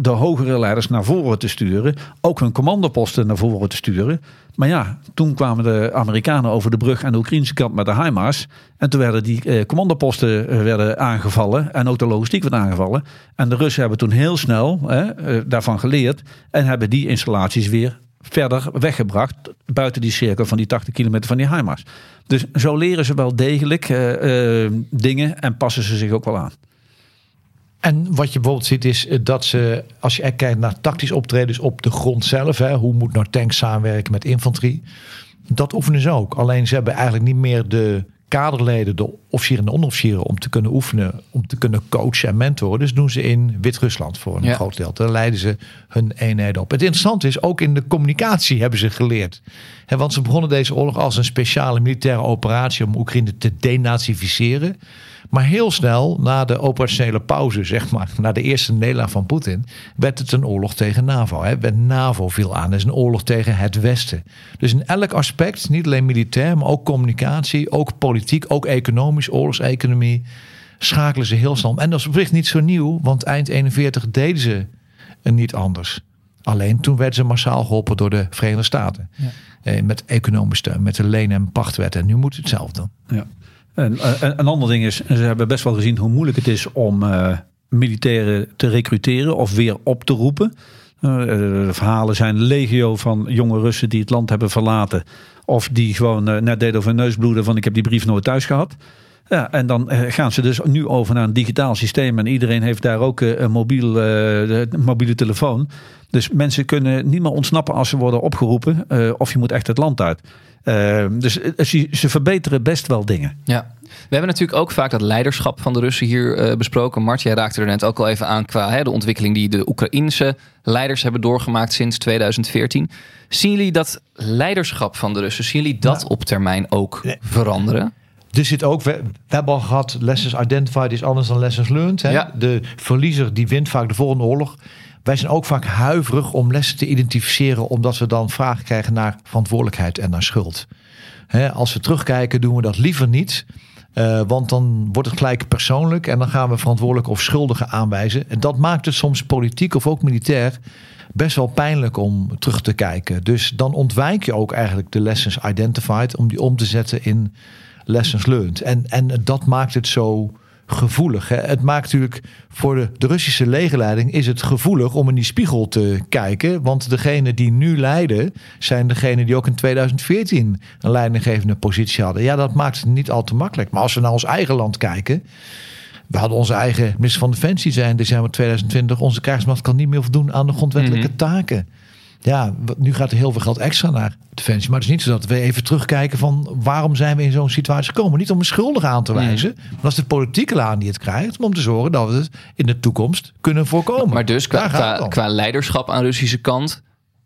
de hogere leiders naar voren te sturen. Ook hun commandoposten naar voren te sturen. Maar ja, toen kwamen de Amerikanen over de brug aan de Oekraïnse kant met de HIMARS. En toen werden die eh, commandoposten eh, werden aangevallen. En ook de logistiek werd aangevallen. En de Russen hebben toen heel snel eh, daarvan geleerd. En hebben die installaties weer verder weggebracht. Buiten die cirkel van die 80 kilometer van die HIMARS. Dus zo leren ze wel degelijk uh, uh, dingen en passen ze zich ook wel aan. En wat je bijvoorbeeld ziet is eh, dat ze, als je kijkt naar tactisch optredens op de grond zelf, hè, hoe moet nou tanks samenwerken met infanterie, dat oefenen ze ook. Alleen ze hebben eigenlijk niet meer de kaderleden, de officieren en onderofficieren, om te kunnen oefenen, om te kunnen coachen en mentoren. Dus doen ze in Wit-Rusland voor een Ja. groot deel. Daar leiden ze hun eenheden op. Het interessante is, ook in de communicatie hebben ze geleerd. Want ze begonnen deze oorlog als een speciale militaire operatie om Oekraïne te denazificeren. Maar heel snel, na de operationele pauze, zeg maar, na de eerste nederlaag van Poetin, werd het een oorlog tegen NAVO. Hè. Werd NAVO viel aan. Is een oorlog tegen het Westen. Dus in elk aspect, niet alleen militair, maar ook communicatie, ook politiek, ook economisch, oorlogseconomie, schakelen ze heel snel. En dat is op zich niet zo nieuw, want eind 41 deden ze niet anders. Alleen toen werden ze massaal geholpen door de Verenigde Staten. Eh, met economische steun, met de leen- en pachtwet. En nu moet het zelf doen. Ja. Eh, een ander ding is, ze hebben best wel gezien hoe moeilijk het is om eh, militairen te recruteren of weer op te roepen. Eh, verhalen zijn legio van jonge Russen die het land hebben verlaten. Of die gewoon net deden over hun neus bloeden van ik heb die brief nooit thuis gehad. Ja, en dan eh, gaan ze dus nu over naar een digitaal systeem. En iedereen heeft daar ook eh, een mobiel, eh, mobiele telefoon. Dus mensen kunnen niet meer ontsnappen als ze worden opgeroepen. of je moet echt het land uit. Eh, dus ze, ze verbeteren best wel dingen. Ja. We hebben natuurlijk ook vaak dat leiderschap van de Russen hier besproken. Mart, jij raakte er net ook al even aan qua hè, de ontwikkeling die de Oekraïnse leiders hebben doorgemaakt sinds 2014. Zien jullie dat leiderschap van de Russen, zien jullie dat op termijn ook veranderen? Er zit ook, we, we hebben al gehad, lessons identified is anders dan lessons learned. Hè? Ja. De verliezer die wint vaak de volgende oorlog. Wij zijn ook vaak huiverig om lessen te identificeren, omdat we dan vragen krijgen naar verantwoordelijkheid en naar schuld. Hè, als we terugkijken, doen we dat liever niet. eh, want dan wordt het gelijk persoonlijk en dan gaan we verantwoordelijk of schuldigen aanwijzen. En dat maakt het soms politiek of ook militair best wel pijnlijk om terug te kijken. Dus dan ontwijk je ook eigenlijk de lessons identified om die om te zetten in lessons learned. En, en dat maakt het zo gevoelig. Hè? Het maakt natuurlijk voor de, de Russische legerleiding is het gevoelig om in die spiegel te kijken. Want degenen die nu leiden zijn degenen die ook in 2014 een leidinggevende positie hadden. Ja, dat maakt het niet al te makkelijk. Maar als we naar ons eigen land kijken. We hadden onze eigen minister van Defensie zijn in december 2020. Onze krijgsmacht kan niet meer voldoen aan de grondwettelijke Mhm. taken. Ja, nu gaat er heel veel geld extra naar Defensie. Maar het is niet zo dat we even terugkijken van waarom zijn we in zo'n situatie gekomen. Niet om een schuldige aan te wijzen. Maar dat is de politieke laan die het krijgt. Maar om te zorgen dat we het in de toekomst kunnen voorkomen. Maar dus qua, qua, leiderschap aan Russische kant,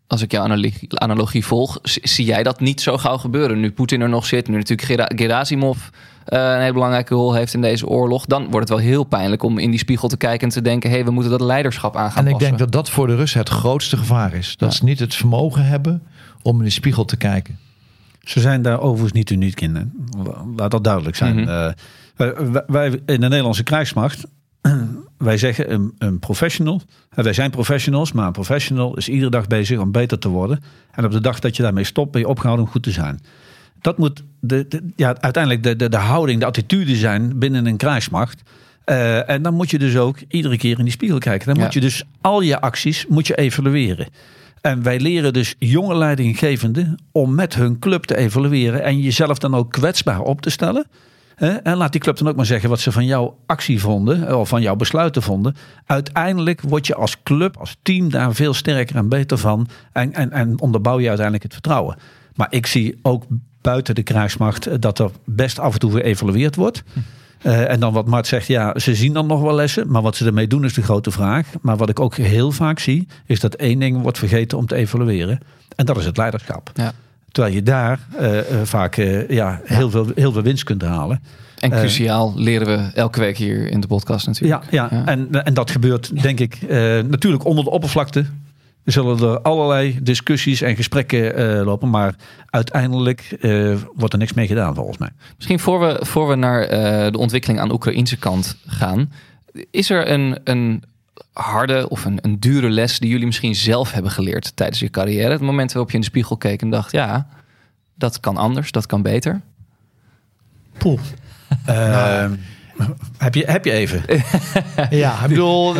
als ik jouw analogie, analogie volg, zie jij dat niet zo gauw gebeuren. Nu Poetin er nog zit, nu natuurlijk Gera- Gerasimov een hele belangrijke rol heeft in deze oorlog, dan wordt het wel heel pijnlijk om in die spiegel te kijken en te denken, hé, hey, we moeten dat leiderschap aan gaan En ik passen. denk dat dat voor de Russen het grootste gevaar is. Dat ze niet het vermogen hebben om in de spiegel te kijken. Ze zijn daar overigens niet uniek in. Laat dat duidelijk zijn. Mhm. Eh, wij, wij- wij in de Nederlandse krijgsmacht, <clears throat> wij zeggen een, een professional. eh, Wij zijn professionals, maar een professional is iedere dag bezig om beter te worden. En op de dag dat je daarmee stopt, ben je opgehouden om goed te zijn. Dat moet de, de- ja, uiteindelijk de, de, de houding, de attitude zijn binnen een krijgsmacht. Eh, en dan moet je dus ook iedere keer in die spiegel kijken. Dan Ja. moet je dus al je acties moet je evalueren. En wij leren dus jonge leidinggevenden om met hun club te evalueren en jezelf dan ook kwetsbaar op te stellen. En laat die club dan ook maar zeggen wat ze van jouw actie vonden, eh, of van jouw besluiten vonden. Uiteindelijk word je als club, als team daar veel sterker en beter van. En, en, en onderbouw je uiteindelijk het vertrouwen. Maar ik zie ook buiten de krijgsmacht eh, dat er best af en toe geëvalueerd wordt. Eh, en dan wat Mart zegt, ja, ze zien dan nog wel lessen. Maar wat ze ermee doen is de grote vraag. Maar wat ik ook heel vaak zie, is dat één ding wordt vergeten om te evalueren. En dat is het leiderschap. Ja. Terwijl je daar eh, vaak ja, heel, veel, heel veel winst kunt halen. En cruciaal leren we elke week hier in de podcast natuurlijk. Ja, ja. Ja. En, en dat gebeurt denk ik natuurlijk onder de oppervlakte. Er zullen er allerlei discussies en gesprekken eh, lopen. Maar uiteindelijk eh, wordt er niks mee gedaan volgens mij. Misschien voor we, voor we naar eh, de ontwikkeling aan de Oekraïnse kant gaan. Is er een, een harde of een, een dure les die jullie misschien zelf hebben geleerd tijdens je carrière? Het moment waarop je in de spiegel keek en dacht, ja, dat kan anders, dat kan beter. Poeh. <laughs> Eh, heb, je, heb je even? <laughs> Ja, ik bedoel,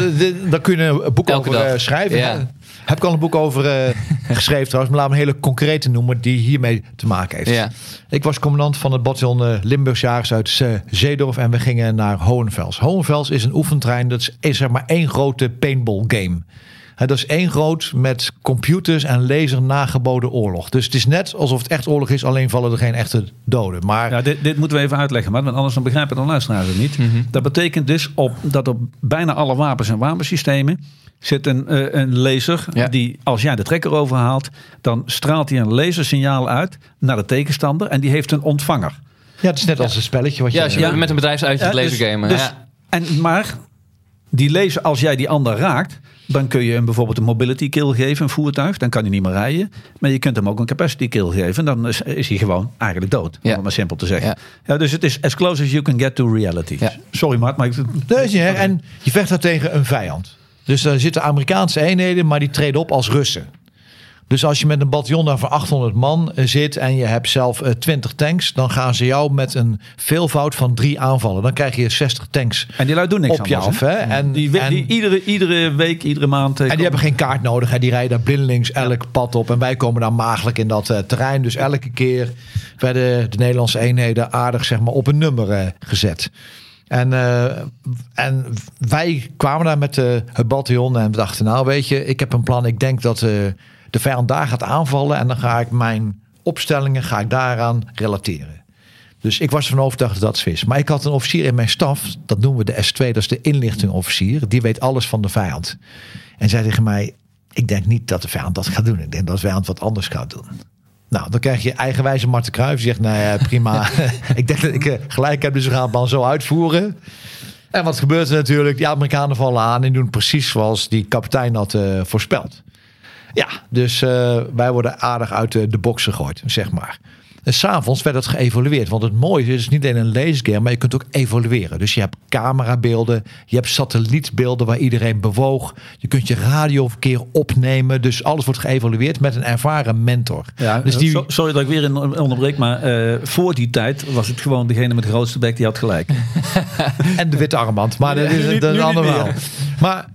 daar kun je een boek Elke over dag. schrijven. Ja. Heb ik al een boek over eh, <laughs> geschreven trouwens, maar laat me een hele concrete noemen die hiermee te maken heeft. Ja. Ik was commandant van het bataljon eh, Limburgsjagers uit eh, Zeedorf en we gingen naar Hohenfels. Hohenfels is een oefentrein, dat is, is zeg maar één grote paintball game. Hè, dat is één groot met computers en laser nageboden oorlog. Dus het is net alsof het echt oorlog is, alleen vallen er geen echte doden. Maar Ja, dit, dit moeten we even uitleggen, maar want anders dan begrijpen de luisteraars het niet. Dat betekent dus op, dat op bijna alle wapens en wapensystemen zit een, eh, een laser Ja. die als jij de trekker overhaalt, dan straalt hij een lasersignaal uit naar de tegenstander en die heeft een ontvanger. ja, het is net als een spelletje wat je... Ja, als je Ja. met een bedrijfsuitje gaat Ja, lasergamen. dus- ja. en, maar die laser, als jij die ander raakt, dan kun je hem bijvoorbeeld een mobility kill geven, een voertuig. Dan kan hij niet meer rijden. Maar je kunt hem ook een capacity kill geven. Dan is, is hij gewoon eigenlijk dood. Om Ja. het maar simpel te zeggen. Ja. Ja. dus het is as close as you can get to reality. Ja. Sorry Mart, maar ik, erg. En je vecht daar tegen een vijand. Dus daar zitten Amerikaanse eenheden, maar die treden op als Russen. Dus als je met een bataljon daar van 800 man eh, zit en je hebt zelf eh, 20 tanks, dan gaan ze jou met een veelvoud van drie aanvallen. Dan krijg je 60 tanks en die lui doen niks op je anders, af. hè? Hè? En, Die, die, en- iedere, iedere week, iedere maand. eh, en die hebben geen kaart nodig. Hè. Die rijden daar blindelings elk pad op. En wij komen dan maaglijk in dat eh, terrein. Dus elke keer werden de Nederlandse eenheden aardig zeg maar, op een nummer eh, gezet. En, eh, en wij kwamen daar met eh, het bataljon en we dachten, nou weet je, ik heb een plan. Ik denk dat eh, de vijand daar gaat aanvallen. En dan ga ik mijn opstellingen ga ik daaraan relateren. Dus ik was ervan overtuigd dat zo is. Maar ik had een officier in mijn staf, dat noemen we de S2, dat is de inlichtingofficier. Die weet alles van de vijand. En zei tegen mij, ik denk niet dat de vijand dat gaat doen. Ik denk dat de vijand wat anders gaat doen. Nou, dan krijg je eigenwijze Marten Kruijf. Die zegt, nou ja, prima. <laughs> ik denk dat ik eh, gelijk heb, dus we gaan het dan zo uitvoeren. En wat gebeurt er natuurlijk? Die Amerikanen vallen aan en doen precies zoals die kapitein had eh, voorspeld. Ja, dus eh, wij worden aardig uit de, de box gegooid, zeg maar. En s'avonds werd het geëvalueerd. Want het mooie is, het is niet alleen een lasergame, maar je kunt ook evalueren. Dus je hebt camerabeelden, je hebt satellietbeelden waar iedereen bewoog. Je kunt je radioverkeer opnemen. Dus alles wordt geëvalueerd met een ervaren mentor. Ja, dus die, so- sorry dat ik weer in onderbreek, maar eh, voor die tijd was het gewoon degene met de grootste bek die had gelijk. <laughs> en de witte armband. Maar dat is een ander verhaal. Maar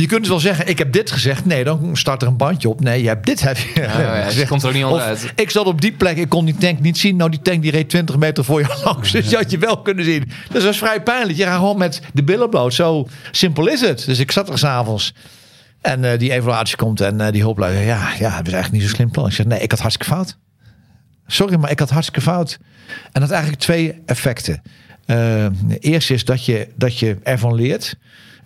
je kunt dus wel zeggen, ik heb dit gezegd. Nee, dan start er een bandje op. Nee, je hebt dit heb je ja, je gezegd. komt er ook niet onderuit. ik zat op die plek, ik kon die tank niet zien. Nou, die tank die reed 20 meter voor je langs. Dus die had je wel kunnen zien. Dus dat is vrij pijnlijk. Je gaat gewoon met de billen bloot. Zo simpel is het. Dus ik zat er s'avonds. En eh, die evaluatie komt en eh, die hulplui. Ja, ja, het is eigenlijk niet zo'n slim plan. Ik zeg, nee, ik had hartstikke fout. Sorry, maar ik had hartstikke fout. En dat had eigenlijk twee effecten. Eh, de eerste is dat je, dat je ervan leert.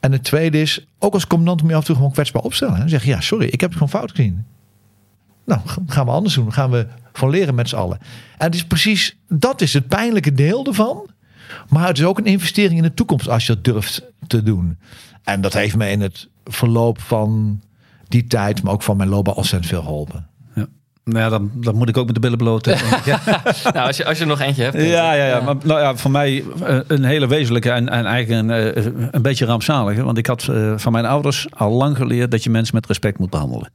En het tweede is, ook als commandant moet je af en toe gewoon kwetsbaar opstellen. En zeggen, ja, sorry, ik heb het gewoon fout gezien. Nou, gaan we anders doen. Gaan we van leren met z'n allen. En het is precies, dat is het pijnlijke deel ervan. Maar het is ook een investering in de toekomst als je dat durft te doen. En dat heeft me in het verloop van die tijd, maar ook van mijn loopbaan ontzettend veel geholpen. Nou ja, dan, dan moet ik ook met de billen bloot. ja. <laughs> Nou, als je, als je nog eentje hebt. Ja, ja, ja. Maar nou ja, voor mij eh, een hele wezenlijke en, en eigenlijk een, eh, een beetje rampzalige. Want ik had eh, van mijn ouders al lang geleerd dat je mensen met respect moet behandelen.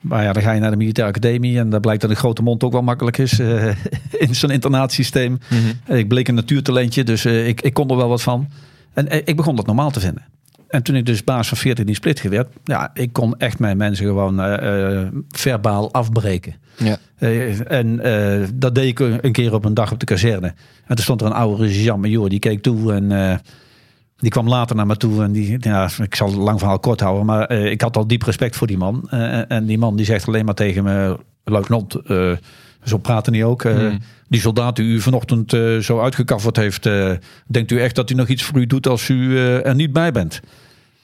Maar ja, dan ga je naar de militaire academie en daar blijkt dat een grote mond ook wel makkelijk is <laughs> in zo'n internaatsysteem. Ik bleek een natuurtalentje, dus ik, ik kon er wel wat van. En ik begon dat normaal te vinden. En toen ik dus baas van 14 in split werd, ja, ik kon echt mijn mensen gewoon eh, eh, verbaal afbreken. Ja. Eh, en dat deed ik een keer op een dag op de kazerne. En toen stond er een oude Jean Major, die keek toe en die kwam later naar me toe. En die, ja, ik zal het lang verhaal kort houden, maar ik had al diep respect voor die man. En die man die zegt alleen maar tegen me, luitenant, eh, zo praten die ook. eh, Die soldaat die u vanochtend eh, zo uitgekafferd heeft, eh, denkt u echt dat hij nog iets voor u doet als u er niet bij bent?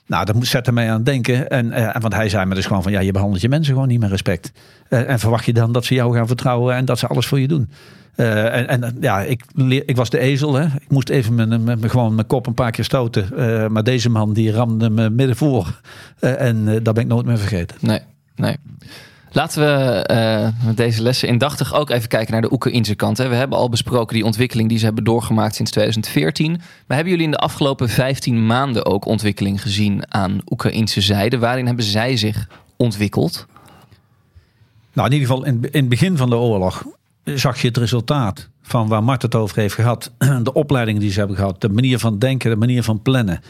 Nou, dat zette mij aan het denken. En, want hij zei me dus gewoon van, ja, je behandelt je mensen gewoon niet met respect. Eh, en verwacht je dan dat ze jou gaan vertrouwen en dat ze alles voor je doen? En, en ja, ik, ik was de ezel. Hè. Ik moest even met- gewoon mijn kop een paar keer stoten. Maar deze man die ramde me midden voor. En dat ben ik nooit meer vergeten. Nee, nee. Laten we eh, met deze lessen indachtig ook even kijken naar de Oekraïnse kant. Hè. We hebben al besproken die ontwikkeling die ze hebben doorgemaakt sinds 2014. Maar hebben jullie in de afgelopen 15 maanden ook ontwikkeling gezien aan Oekraïnse zijde? Waarin hebben zij zich ontwikkeld? Nou, in ieder geval in, in het begin van de oorlog zag je het resultaat van waar Mart het over heeft gehad. <clears throat> De opleiding die ze hebben gehad, de manier van denken, de manier van plannen.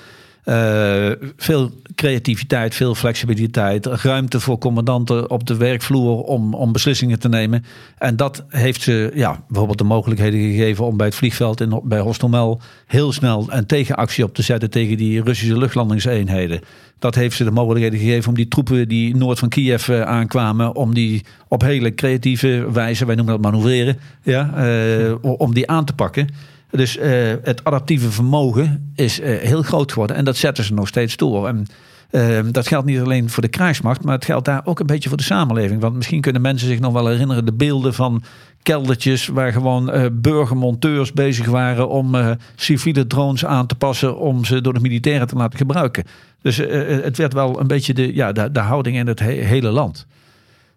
Eh, veel creativiteit, veel flexibiliteit, ruimte voor commandanten op de werkvloer om, om beslissingen te nemen. En dat heeft ze ja, bijvoorbeeld de mogelijkheden gegeven om bij het vliegveld in, bij Hostomel heel snel een tegenactie op te zetten tegen die Russische luchtlandingseenheden. Dat heeft ze de mogelijkheden gegeven om die troepen die noord van Kiev eh, aankwamen, om die op hele creatieve wijze, wij noemen dat manoeuvreren, ja, eh, om die aan te pakken. Dus uh, het adaptieve vermogen is uh, heel groot geworden. En dat zetten ze nog steeds door. En uh, dat geldt niet alleen voor de krijgsmacht, maar het geldt daar ook een beetje voor de samenleving. Want misschien kunnen mensen zich nog wel herinneren de beelden van keldertjes waar gewoon burgermonteurs bezig waren om civiele drones aan te passen om ze door de militairen te laten gebruiken. Dus het werd wel een beetje de, ja, de, houding in het he hele land.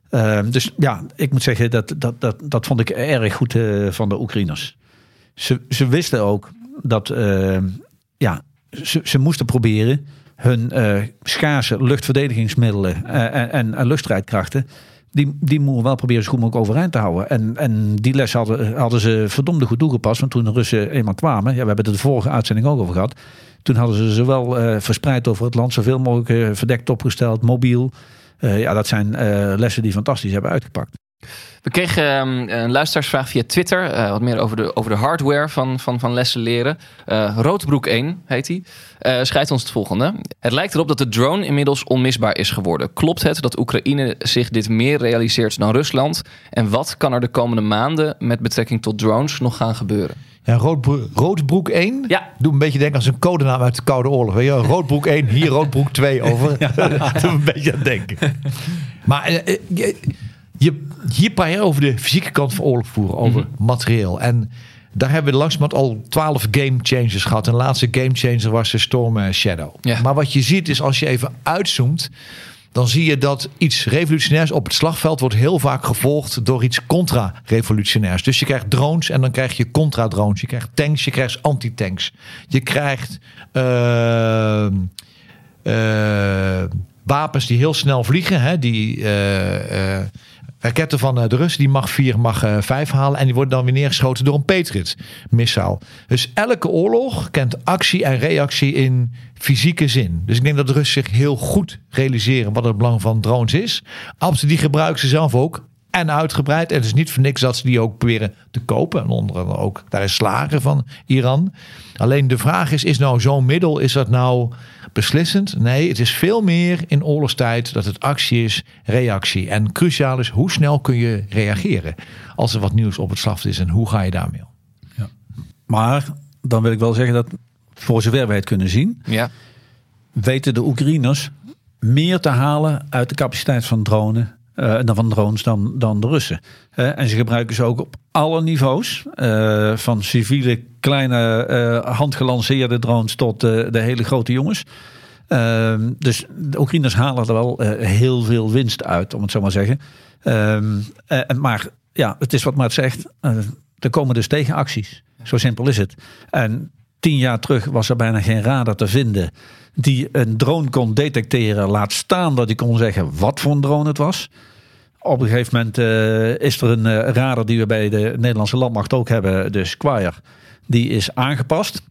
Ehm, dus ja, ik moet zeggen, dat, dat, dat, dat vond ik erg goed van de Oekraïners. Ze, ze wisten ook dat uh, ja, ze, moesten proberen hun uh, schaarse luchtverdedigingsmiddelen uh, en, en, en luchtstrijdkrachten. Die, die moeten wel proberen zo goed mogelijk overeind te houden. En, en die les hadden, hadden ze verdomde goed toegepast. Want toen de Russen eenmaal kwamen, ja, we hebben het de vorige uitzending ook over gehad. Toen hadden ze ze wel verspreid over het land, zoveel mogelijk verdekt opgesteld, mobiel. ja, dat zijn lessen die fantastisch hebben uitgepakt. We kregen um, een luisteraarsvraag via Twitter. Uh, wat meer over de, over de hardware van, van, van lessen leren. Uh, Roodbroek 1 heet hij. Uh, schrijft ons het volgende. Het lijkt erop dat de drone inmiddels onmisbaar is geworden. Klopt het dat Oekraïne zich dit meer realiseert dan Rusland? En wat kan er de komende maanden met betrekking tot drones nog gaan gebeuren? Ja, Roodbroek, Roodbroek 1. Ja. Doe een beetje denken als een codenaam uit de Koude Oorlog. Weet je? Roodbroek 1, hier Roodbroek 2 over. <laughs> <laughs> Ja. Doe een beetje aan denken. Maar je, hier praat je over de fysieke kant van oorlog voeren, over mm -hmm. materieel. En daar hebben we langzamerhand al twaalf game changers gehad. En de laatste game changer was de Storm Shadow. Ja. Maar wat je ziet is als je even uitzoomt, dan zie je dat iets revolutionairs op het slagveld wordt heel vaak gevolgd door iets contra-revolutionairs. Dus je krijgt drones en dan krijg je contra-drones. Je krijgt tanks, je krijgt anti-tanks. Je krijgt uh, uh, wapens die heel snel vliegen, hè, die uh, raketten van de Russen, die mag 4, mag 5 halen. En die worden dan weer neergeschoten door een Patriot missaal. Dus elke oorlog kent actie en reactie in fysieke zin. Dus ik denk dat de Russen zich heel goed realiseren wat het belang van drones is. Absoluut, die gebruiken ze zelf ook. En uitgebreid. En het is niet voor niks dat ze die ook proberen te kopen. En onder andere ook, daar is slagen van Iran. Alleen de vraag is, is nou zo'n middel, is dat nou beslissend? Nee, het is veel meer in oorlogstijd dat het actie is, reactie. En cruciaal is, hoe snel kun je reageren als er wat nieuws op het slagveld is en hoe ga je daarmee om? Ja. Maar dan wil ik wel zeggen dat voor zover wij het kunnen zien, ja. weten de Oekraïners meer te halen uit de capaciteit van drones uh, dan van drones dan, dan de Russen. Uh, en ze gebruiken ze ook op alle niveaus. Uh, van civiele, kleine, handgelanceerde drones tot de hele grote jongens. Ehm, dus de Oekraïners halen er wel heel veel winst uit, om het zo maar zeggen. Ehm, maar ja, het is wat Maart zegt. er komen dus tegenacties. Zo simpel is het. En tien jaar terug was er bijna geen radar te vinden die een drone kon detecteren. Laat staan dat hij kon zeggen wat voor een drone het was. Op een gegeven moment uh, is er een uh, radar die we bij de Nederlandse landmacht ook hebben, de Squire. Die is aangepast.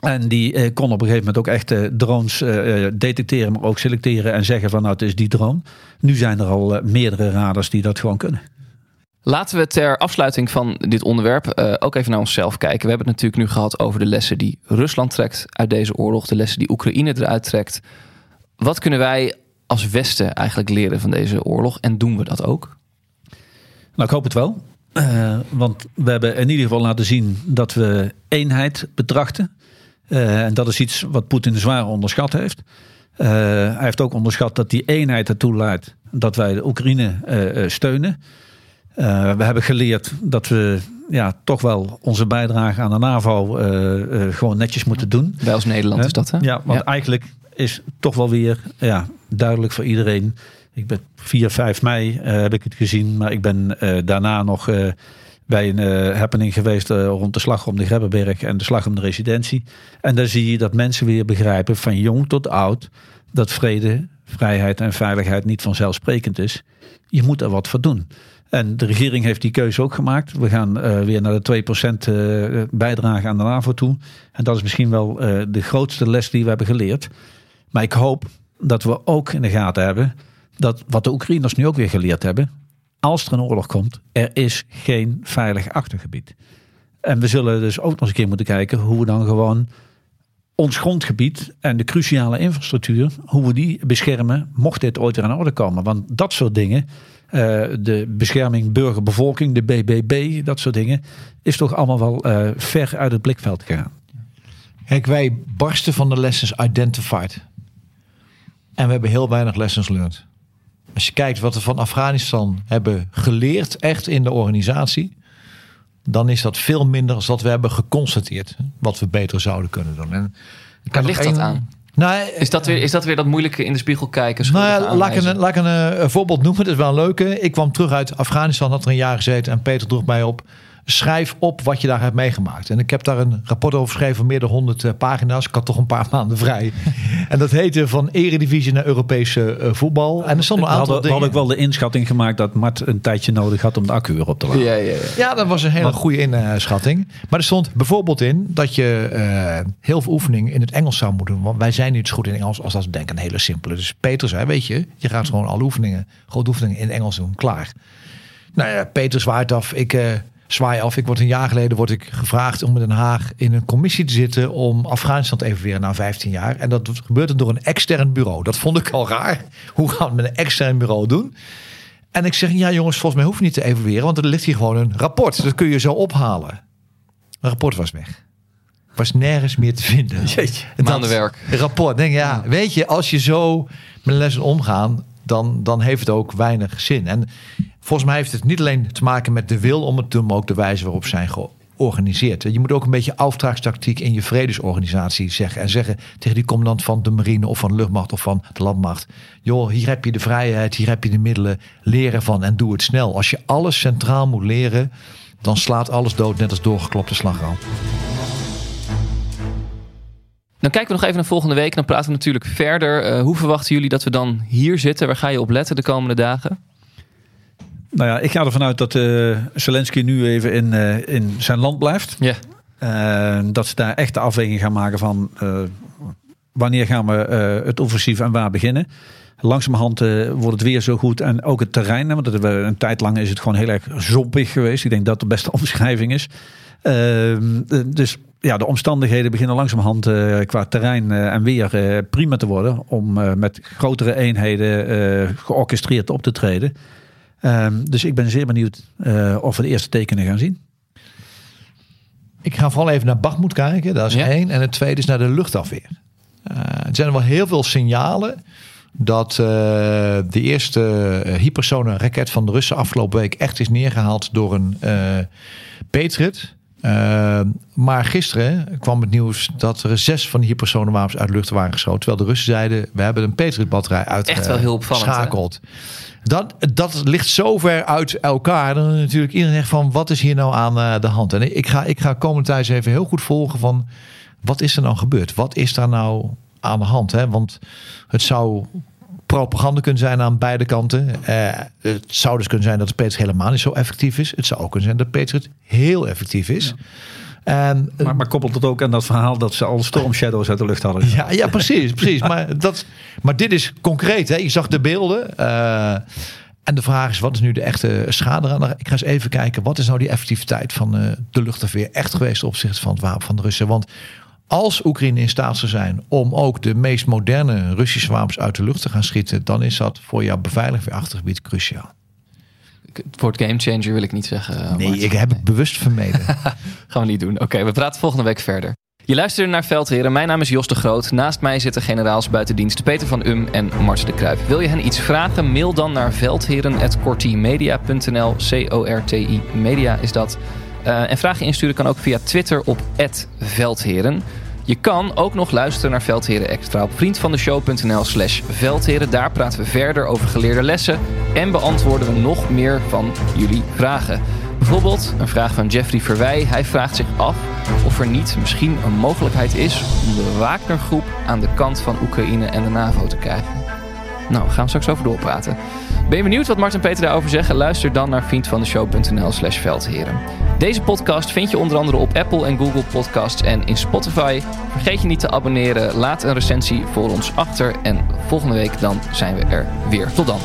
En die uh, kon op een gegeven moment ook echt drones detecteren, maar ook selecteren en zeggen van nou het is die drone. Nu zijn er al meerdere radars die dat gewoon kunnen. Laten we ter afsluiting van dit onderwerp uh, ook even naar onszelf kijken. We hebben het natuurlijk nu gehad over de lessen die Rusland trekt uit deze oorlog, de lessen die Oekraïne eruit trekt. Wat kunnen wij als Westen eigenlijk leren van deze oorlog en doen we dat ook? Nou, ik hoop het wel. Uh, want we hebben in ieder geval laten zien dat we eenheid betrachten. Uh, en dat is iets wat Poetin zwaar onderschat heeft. Hij heeft ook onderschat dat die eenheid ertoe leidt dat wij de Oekraïne steunen. Uh, we hebben geleerd dat we ja, toch wel onze bijdrage aan de NAVO uh, uh, gewoon netjes moeten doen. Wij als Nederland is dat hè? Ja, want ja. eigenlijk is toch wel weer ja, duidelijk voor iedereen. Ik ben 4, 5 mei heb ik het gezien, maar ik ben daarna nog bij een happening geweest rond de slag om de Grebbeberg en de slag om de residentie. En daar zie je dat mensen weer begrijpen, van jong tot oud, dat vrede, vrijheid en veiligheid niet vanzelfsprekend is. Je moet er wat voor doen. En de regering heeft die keuze ook gemaakt. We gaan eh, weer naar de 2% uh, bijdrage aan de NAVO toe. En dat is misschien wel uh, de grootste les die we hebben geleerd. Maar ik hoop dat we ook in de gaten hebben dat wat de Oekraïners nu ook weer geleerd hebben. Als er een oorlog komt, er is geen veilig achtergebied. En we zullen dus ook nog eens een keer moeten kijken hoe we dan gewoon ons grondgebied en de cruciale infrastructuur, hoe we die beschermen, mocht dit ooit weer aan orde komen. Want dat soort dingen, uh, de bescherming burgerbevolking, de BBB, dat soort dingen, is toch allemaal wel uh, ver uit het blikveld gegaan. Kijk, wij barsten van de lessons identified. En we hebben heel weinig lessons learned. Als je kijkt wat we van Afghanistan hebben geleerd, echt in de organisatie, dan is dat veel minder dan wat we hebben geconstateerd. Wat we beter zouden kunnen doen. En Waar ligt dat aan? Nou, is, dat weer, is dat weer dat moeilijke in de spiegel kijken? Nou ja, laat ik een, laat ik een, een voorbeeld noemen. Dat is wel een leuke. Ik kwam terug uit Afghanistan, had er een jaar gezeten. En Peter droeg mij op schrijf op wat je daar hebt meegemaakt. En ik heb daar een rapport over geschreven van meer dan 100 uh, pagina's. Ik had toch een paar <laughs> maanden vrij. en dat heette van Eredivisie naar Europese uh, voetbal. En er stond een aantal hadden, dingen. had ik wel de inschatting gemaakt dat Mart een tijdje nodig had om de accu weer op te laden. Ja, ja, ja. ja, dat was een hele goede inschatting. Maar er stond bijvoorbeeld in dat je uh, heel veel oefeningen in het Engels zou moeten doen. Want wij zijn niet zo goed in Engels als dat we denken. Een hele simpele. Dus Peter zei, weet je, je gaat gewoon alle oefeningen, grote oefeningen in Engels doen. Klaar. Nou ja, Peter zwaait af. Ik zwaai af. Ik word een jaar geleden word ik gevraagd om in Den Haag in een commissie te zitten om Afghanistan te evalueren na 15 jaar. En dat gebeurt door een extern bureau. Dat vond ik al raar. <laughs> Hoe gaan we met een extern bureau doen? En ik zeg, ja jongens, volgens mij hoef je niet te evalueren, want er ligt hier gewoon een rapport. Dat kun je zo ophalen. Een rapport was weg. Was nergens meer te vinden. <laughs> Jeetje, maandenwerk. rapport. Denk ja, weet je, als je zo met lessen omgaan, dan, dan heeft het ook weinig zin. En volgens mij heeft het niet alleen te maken met de wil om het te doen, maar ook de wijze waarop zijn georganiseerd. Je moet ook een beetje aufdrachtstactiek in je vredesorganisatie zeggen. En zeggen tegen die commandant van de marine of van de luchtmacht of van de landmacht. Joh, hier heb je de vrijheid, hier heb je de middelen. Leren van en doe het snel. Als je alles centraal moet leren, dan slaat alles dood net als doorgeklopte slagroom. Dan kijken we nog even naar volgende week. Dan praten we natuurlijk verder. Uh, hoe verwachten jullie dat we dan hier zitten? Waar ga je op letten de komende dagen? Nou ja, ik ga ervan uit dat uh, Zelensky nu even in, uh, in zijn land blijft. Ja. Uh, dat ze daar echt de afweging gaan maken van wanneer gaan we het offensief en waar beginnen. Langzamerhand wordt het weer zo goed en ook het terrein. Want dat, een tijd lang is het gewoon heel erg zompig geweest. Ik denk dat de beste <laughs> omschrijving is. Ehm, dus ja, de omstandigheden beginnen langzamerhand uh, qua terrein uh, en weer uh, prima te worden. Om met grotere eenheden georchestreerd op te treden. Um, dus ik ben zeer benieuwd of we de eerste tekenen gaan zien. Ik ga vooral even naar Bachmoed kijken. Dat is ja. één. En het tweede is naar de luchtafweer. er zijn wel heel veel signalen dat de eerste hypersonen raket van de Russen afgelopen week echt is neergehaald door een Patriot. Uh, maar gisteren kwam het nieuws dat er zes van die hypersonenwapens uit de lucht waren geschoten. Terwijl de Russen zeiden, we hebben een Patriot-batterij uitgeschakeld. Dat, dat ligt zo ver uit elkaar. Dan natuurlijk iedereen zegt van, wat is hier nou aan uh, de hand? En ik ga, ik ga komend tijd even heel goed volgen van, wat is er nou gebeurd? Wat is daar nou aan de hand? Hè? Want het zou propaganda kunnen zijn aan beide kanten. Uh, het zou dus kunnen zijn dat de Patriot helemaal niet zo effectief is. Het zou ook kunnen zijn dat Patriot heel effectief is. Ja. En, maar, maar, koppelt het ook aan dat verhaal dat ze al storm shadows uit de lucht hadden? Ja, ja precies. precies. <laughs> maar, dat, maar dit is concreet. Hè? Je zag de beelden. Uh, en de vraag is, wat is nu de echte schade aan? Ik ga eens even kijken, wat is nou die effectiviteit van uh, de luchtafweer echt geweest op opzichte van het wapen van de Russen? Want als Oekraïne in staat zou zijn om ook de meest moderne Russische wapens uit de lucht te gaan schieten, dan is dat voor jouw achtergebied cruciaal. Het woord gamechanger wil ik niet zeggen. Nee, ik heb het bewust vermeden. <laughs> Gaan we niet doen. Oké, okay, we praten volgende week verder. Je luistert naar Veldheren. Mijn naam is Jos de Groot. Naast mij zitten generaals buitendienst Peter van Um en Mart de Kruip. Wil je hen iets vragen? Mail dan naar veldheren.cortimedia.nl. C-O-R-T-I media is dat. Uh, en vragen insturen kan ook via Twitter op @veldheren. Je kan ook nog luisteren naar Veldheren Extra op vriendvandeshow.nl slash veldheren. Daar praten we verder over geleerde lessen en beantwoorden we nog meer van jullie vragen. Bijvoorbeeld een vraag van Jeffrey Verwij. Hij vraagt zich af of er niet misschien een mogelijkheid is om de Wagner-groep aan de kant van Oekraïne en de NAVO te krijgen. Nou, we gaan straks over doorpraten. Ben je benieuwd wat Mart en Peter daarover zeggen? Luister dan naar vriendvandeshow.nl slash veldheren. Deze podcast vind je onder andere op Apple en Google Podcasts en in Spotify. Vergeet je niet te abonneren. Laat een recensie voor ons achter. En volgende week dan zijn we er weer. Tot dan.